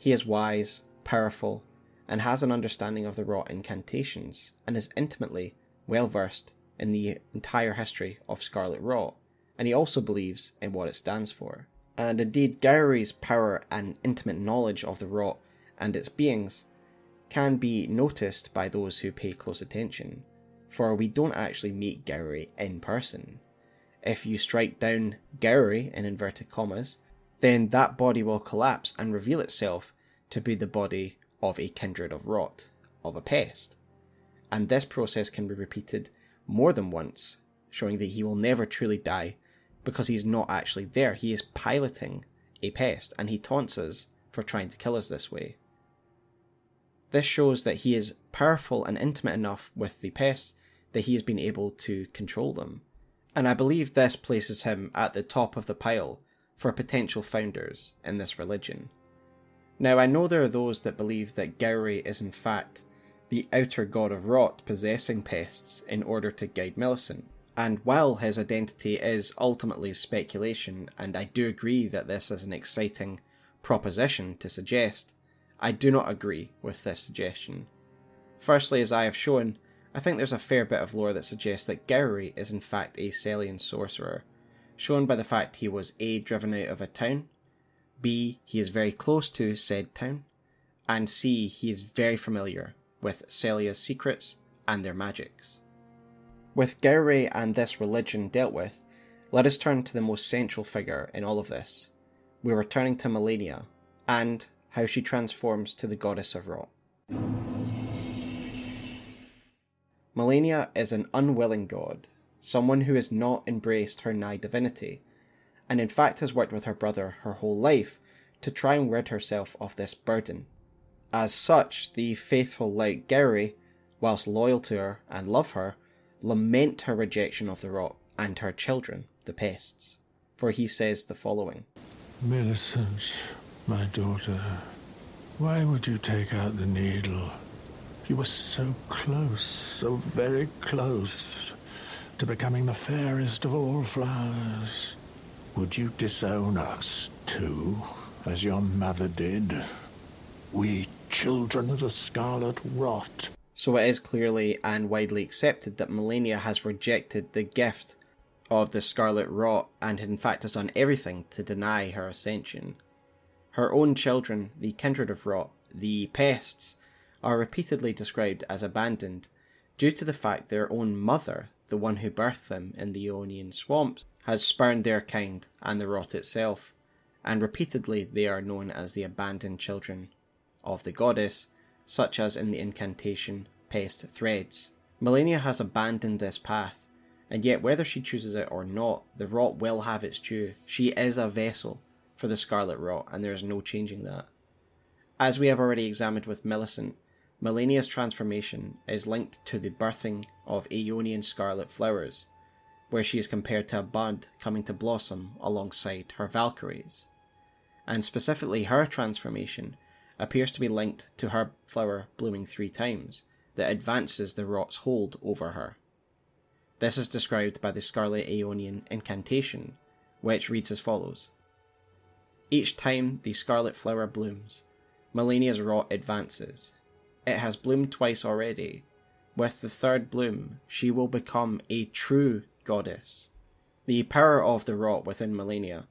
He is wise, powerful, and has an understanding of the rot incantations, and is intimately well versed in the entire history of Scarlet Rot, and he also believes in what it stands for. And indeed, Gowry's power and intimate knowledge of the rot and its beings can be noticed by those who pay close attention, for we don't actually meet Gowry in person. If you strike down Gowry in inverted commas, then that body will collapse and reveal itself to be the body of a kindred of rot, of a pest. And this process can be repeated more than once, showing that he will never truly die because he's not actually there. He is piloting a pest and he taunts us for trying to kill us this way. This shows that he is powerful and intimate enough with the pests that he has been able to control them. And I believe this places him at the top of the pile for potential founders in this religion. Now, I know there are those that believe that Gowry is in fact the outer god of rot possessing pests in order to guide Millicent. And while his identity is ultimately speculation, and I do agree that this is an exciting proposition to suggest, I do not agree with this suggestion. Firstly, as I have shown, I think there's a fair bit of lore that suggests that Gowry is in fact a Sellian sorcerer, shown by the fact he was A. driven out of a town, B. he is very close to said town, and C. he is very familiar with Sellia's secrets and their magics. With Gowry and this religion dealt with, let us turn to the most central figure in all of this. We're returning to Malenia, and how she transforms to the goddess of Rot. Malenia is an unwilling god, someone who has not embraced her nigh divinity, and in fact has worked with her brother her whole life to try and rid herself of this burden. As such, the faithful like Gowry, whilst loyal to her and love her, lament her rejection of the rock and her children, the pests. For he says the following Millicent, my daughter, why would you take out the needle? You were so close, so very close to becoming the fairest of all flowers. Would you disown us, too, as your mother did? We children of the Scarlet Rot. So it is clearly and widely accepted that Malenia has rejected the gift of the Scarlet Rot and in fact has done everything to deny her ascension. Her own children, the kindred of Rot, the pests, are repeatedly described as abandoned due to the fact their own mother, the one who birthed them in the Aeonian swamps, has spurned their kind and the rot itself, and repeatedly they are known as the abandoned children of the goddess, such as in the incantation Pest Threads. Malenia has abandoned this path, and yet whether she chooses it or not, the rot will have its due. She is a vessel for the Scarlet Rot, and there is no changing that. As we have already examined with Millicent, Malenia's transformation is linked to the birthing of Aeonian scarlet flowers, where she is compared to a bud coming to blossom alongside her Valkyries. And specifically, her transformation appears to be linked to her flower blooming three times, that advances the rot's hold over her. This is described by the Scarlet Aeonian incantation, which reads as follows Each time the scarlet flower blooms, Malenia's rot advances. It has bloomed twice already. With the third bloom, she will become a true goddess. The power of the rot within Malenia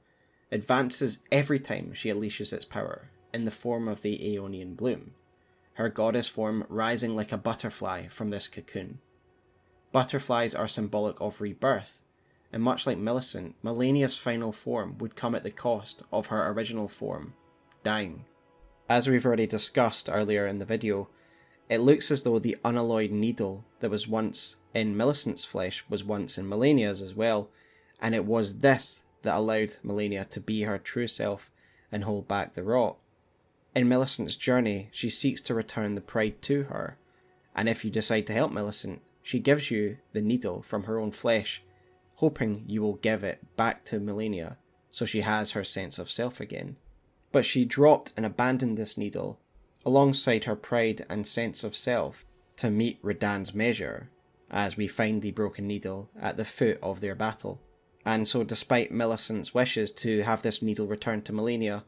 advances every time she unleashes its power, in the form of the Aeonian bloom, her goddess form rising like a butterfly from this cocoon. Butterflies are symbolic of rebirth, and much like Millicent, Malenia's final form would come at the cost of her original form, dying. As we've already discussed earlier in the video, it looks as though the unalloyed needle that was once in Millicent's flesh was once in Malenia's as well, and it was this that allowed Malenia to be her true self and hold back the rot. In Millicent's journey, she seeks to return the pride to her, And if you decide to help Millicent, she gives you the needle from her own flesh, hoping you will give it back to Malenia so she has her sense of self again. But she dropped and abandoned this needle alongside her pride and sense of self to meet Radahn's measure as we find the broken needle at the foot of their battle. And so, despite Millicent's wishes to have this needle returned to Malenia,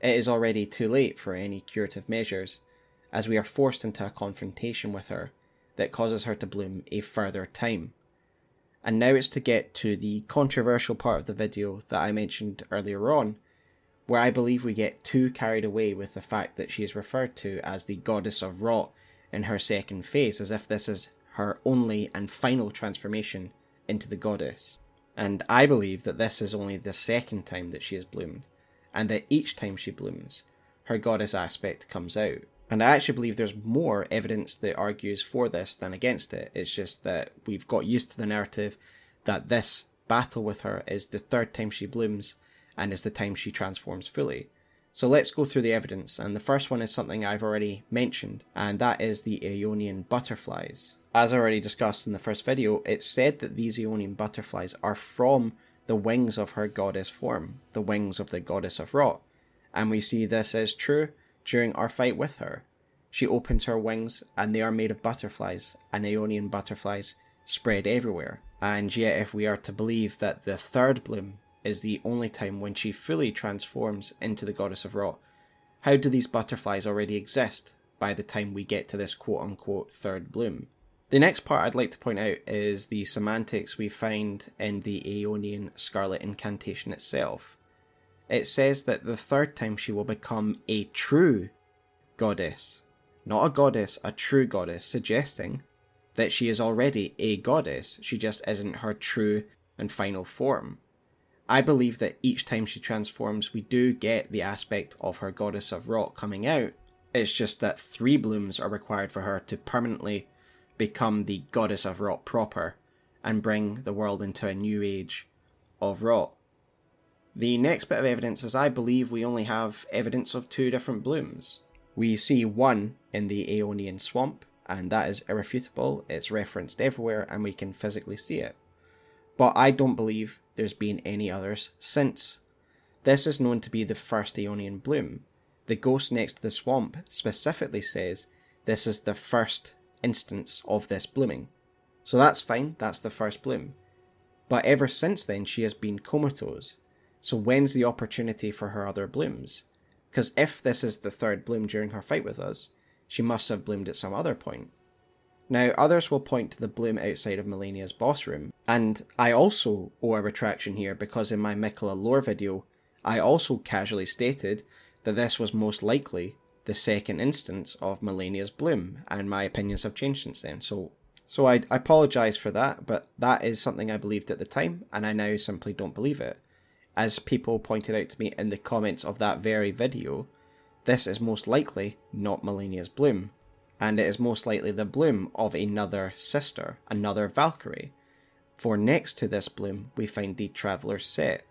it is already too late for any curative measures, as we are forced into a confrontation with her that causes her to bloom a further time. And now it's to get to the controversial part of the video that I mentioned earlier on, where I believe we get too carried away with the fact that she is referred to as the goddess of rot in her second phase, as if this is her only and final transformation into the goddess. And I believe that this is only the second time that she has bloomed, and that each time she blooms, her goddess aspect comes out. And I actually believe there's more evidence that argues for this than against it. It's just that we've got used to the narrative that this battle with her is the third time she blooms and is the time she transforms fully. So let's go through the evidence, and the first one is something I've already mentioned, and that is the Aeonian butterflies. As already discussed in the first video, it's said that these Aeonian butterflies are from the wings of her goddess form, the wings of the goddess of rot, and we see this as true during our fight with her. She opens her wings, and they are made of butterflies, and Aeonian butterflies spread everywhere. And yet, if we are to believe that the third bloom is the only time when she fully transforms into the goddess of rot. How do these butterflies already exist by the time we get to this quote unquote third bloom? The next part I'd like to point out is the semantics we find in the Aeonian Scarlet incantation itself. It says that the third time she will become a true goddess. Not a goddess, a true goddess, suggesting that she is already a goddess, she just isn't her true and final form. I believe that each time she transforms, we do get the aspect of her goddess of rot coming out. It's just that three blooms are required for her to permanently become the goddess of rot proper and bring the world into a new age of rot. The next bit of evidence is I believe we only have evidence of two different blooms. We see one in the Aeonian swamp, and that is irrefutable, it's referenced everywhere, and we can physically see it. But I don't believe there's been any others since. This is known to be the first Aeonian bloom. The ghost next to the swamp specifically says this is the first instance of this blooming. So that's fine, that's the first bloom. But ever since then, she has been comatose. So when's the opportunity for her other blooms? Because if this is the third bloom during her fight with us, she must have bloomed at some other point. Now, others will point to the bloom outside of Malenia's boss room, and I also owe a retraction here because in my Miquella lore video, I also casually stated that this was most likely the second instance of Malenia's bloom, and my opinions have changed since then. So, so I, I apologise for that, but that is something I believed at the time, and I now simply don't believe it. As people pointed out to me in the comments of that very video, this is most likely not Malenia's bloom, and it is most likely the bloom of another sister, another Valkyrie. For next to this bloom, we find the Traveller's set,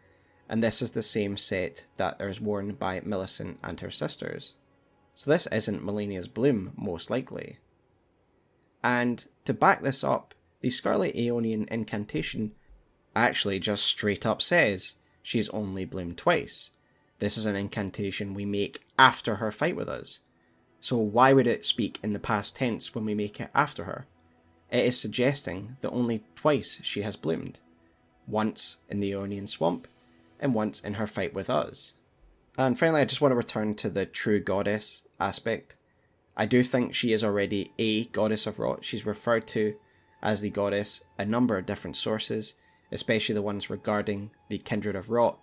and this is the same set that is worn by Millicent and her sisters. So this isn't Malenia's bloom, most likely. And to back this up, the Scarlet Aeonian incantation actually just straight up says she's only bloomed twice. This is an incantation we make after her fight with us. So why would it speak in the past tense when we make it after her? It is suggesting that only twice she has bloomed. Once in the Aeonian swamp, and once in her fight with us. And finally, I just want to return to the true goddess aspect. I do think she is already a goddess of rot. She's referred to as the goddess a number of different sources, especially the ones regarding the kindred of rot,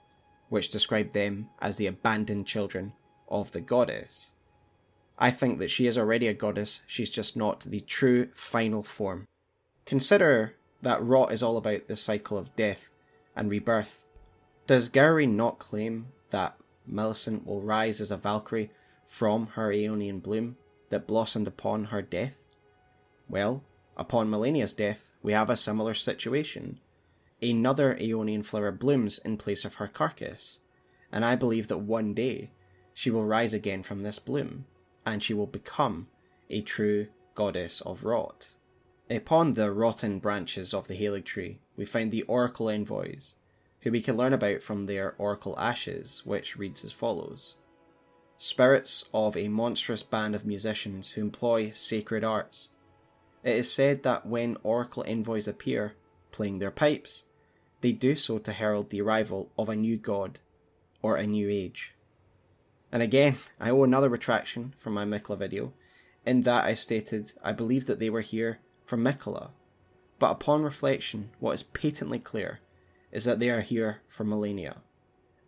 which describe them as the abandoned children of the goddess. I think that she is already a goddess, she's just not the true final form. Consider that Rot is all about the cycle of death and rebirth. Does Gowry not claim that Millicent will rise as a Valkyrie from her Aeonian bloom that blossomed upon her death? Well, upon Malenia's death, we have a similar situation. Another Aeonian flower blooms in place of her carcass, and I believe that one day she will rise again from this bloom and she will become a true goddess of rot. Upon the rotten branches of the Halig tree, we find the Oracle envoys, who we can learn about from their Oracle ashes, which reads as follows Spirits of a monstrous band of musicians who employ sacred arts. It is said that when Oracle envoys appear, playing their pipes, they do so to herald the arrival of a new god or a new age. And again, I owe another retraction from my Miquella video, in that I stated I believed that they were here for Miquella, but upon reflection, what is patently clear is that they are here for Malenia,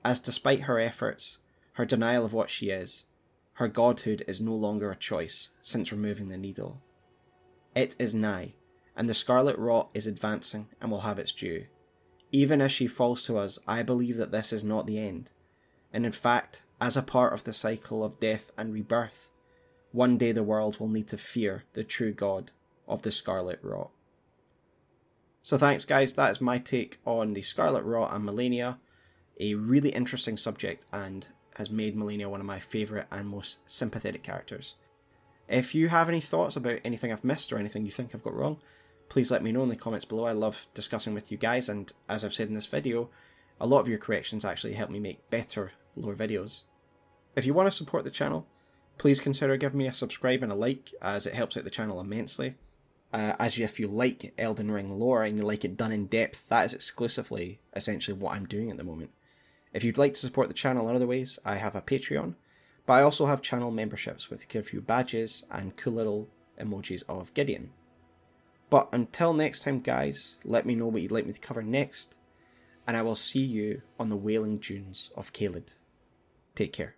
as despite her efforts, her denial of what she is, her godhood is no longer a choice since removing the needle. It is nigh, and the scarlet rot is advancing and will have its due. Even as she falls to us, I believe that this is not the end, and in fact, as a part of the cycle of death and rebirth, one day the world will need to fear the true God of the scarlet rot. So thanks, guys. That is my take on the Scarlet Rot and Malenia. A really interesting subject and has made Malenia one of my favourite and most sympathetic characters. If you have any thoughts about anything I've missed or anything you think I've got wrong, please let me know in the comments below. I love discussing with you guys, and as I've said in this video, a lot of your corrections actually help me make better lore videos. If you want to support the channel, please consider giving me a subscribe and a like, as it helps out the channel immensely uh, as if you like Elden Ring lore and you like it done in depth, that is exclusively essentially what I'm doing at the moment. If you'd like to support the channel in other ways, I have a Patreon, but I also have channel memberships with a few badges and cool little emojis of Gideon. But until next time, guys, let me know what you'd like me to cover next, and I will see you on the Wailing Dunes of Caelid. Take care.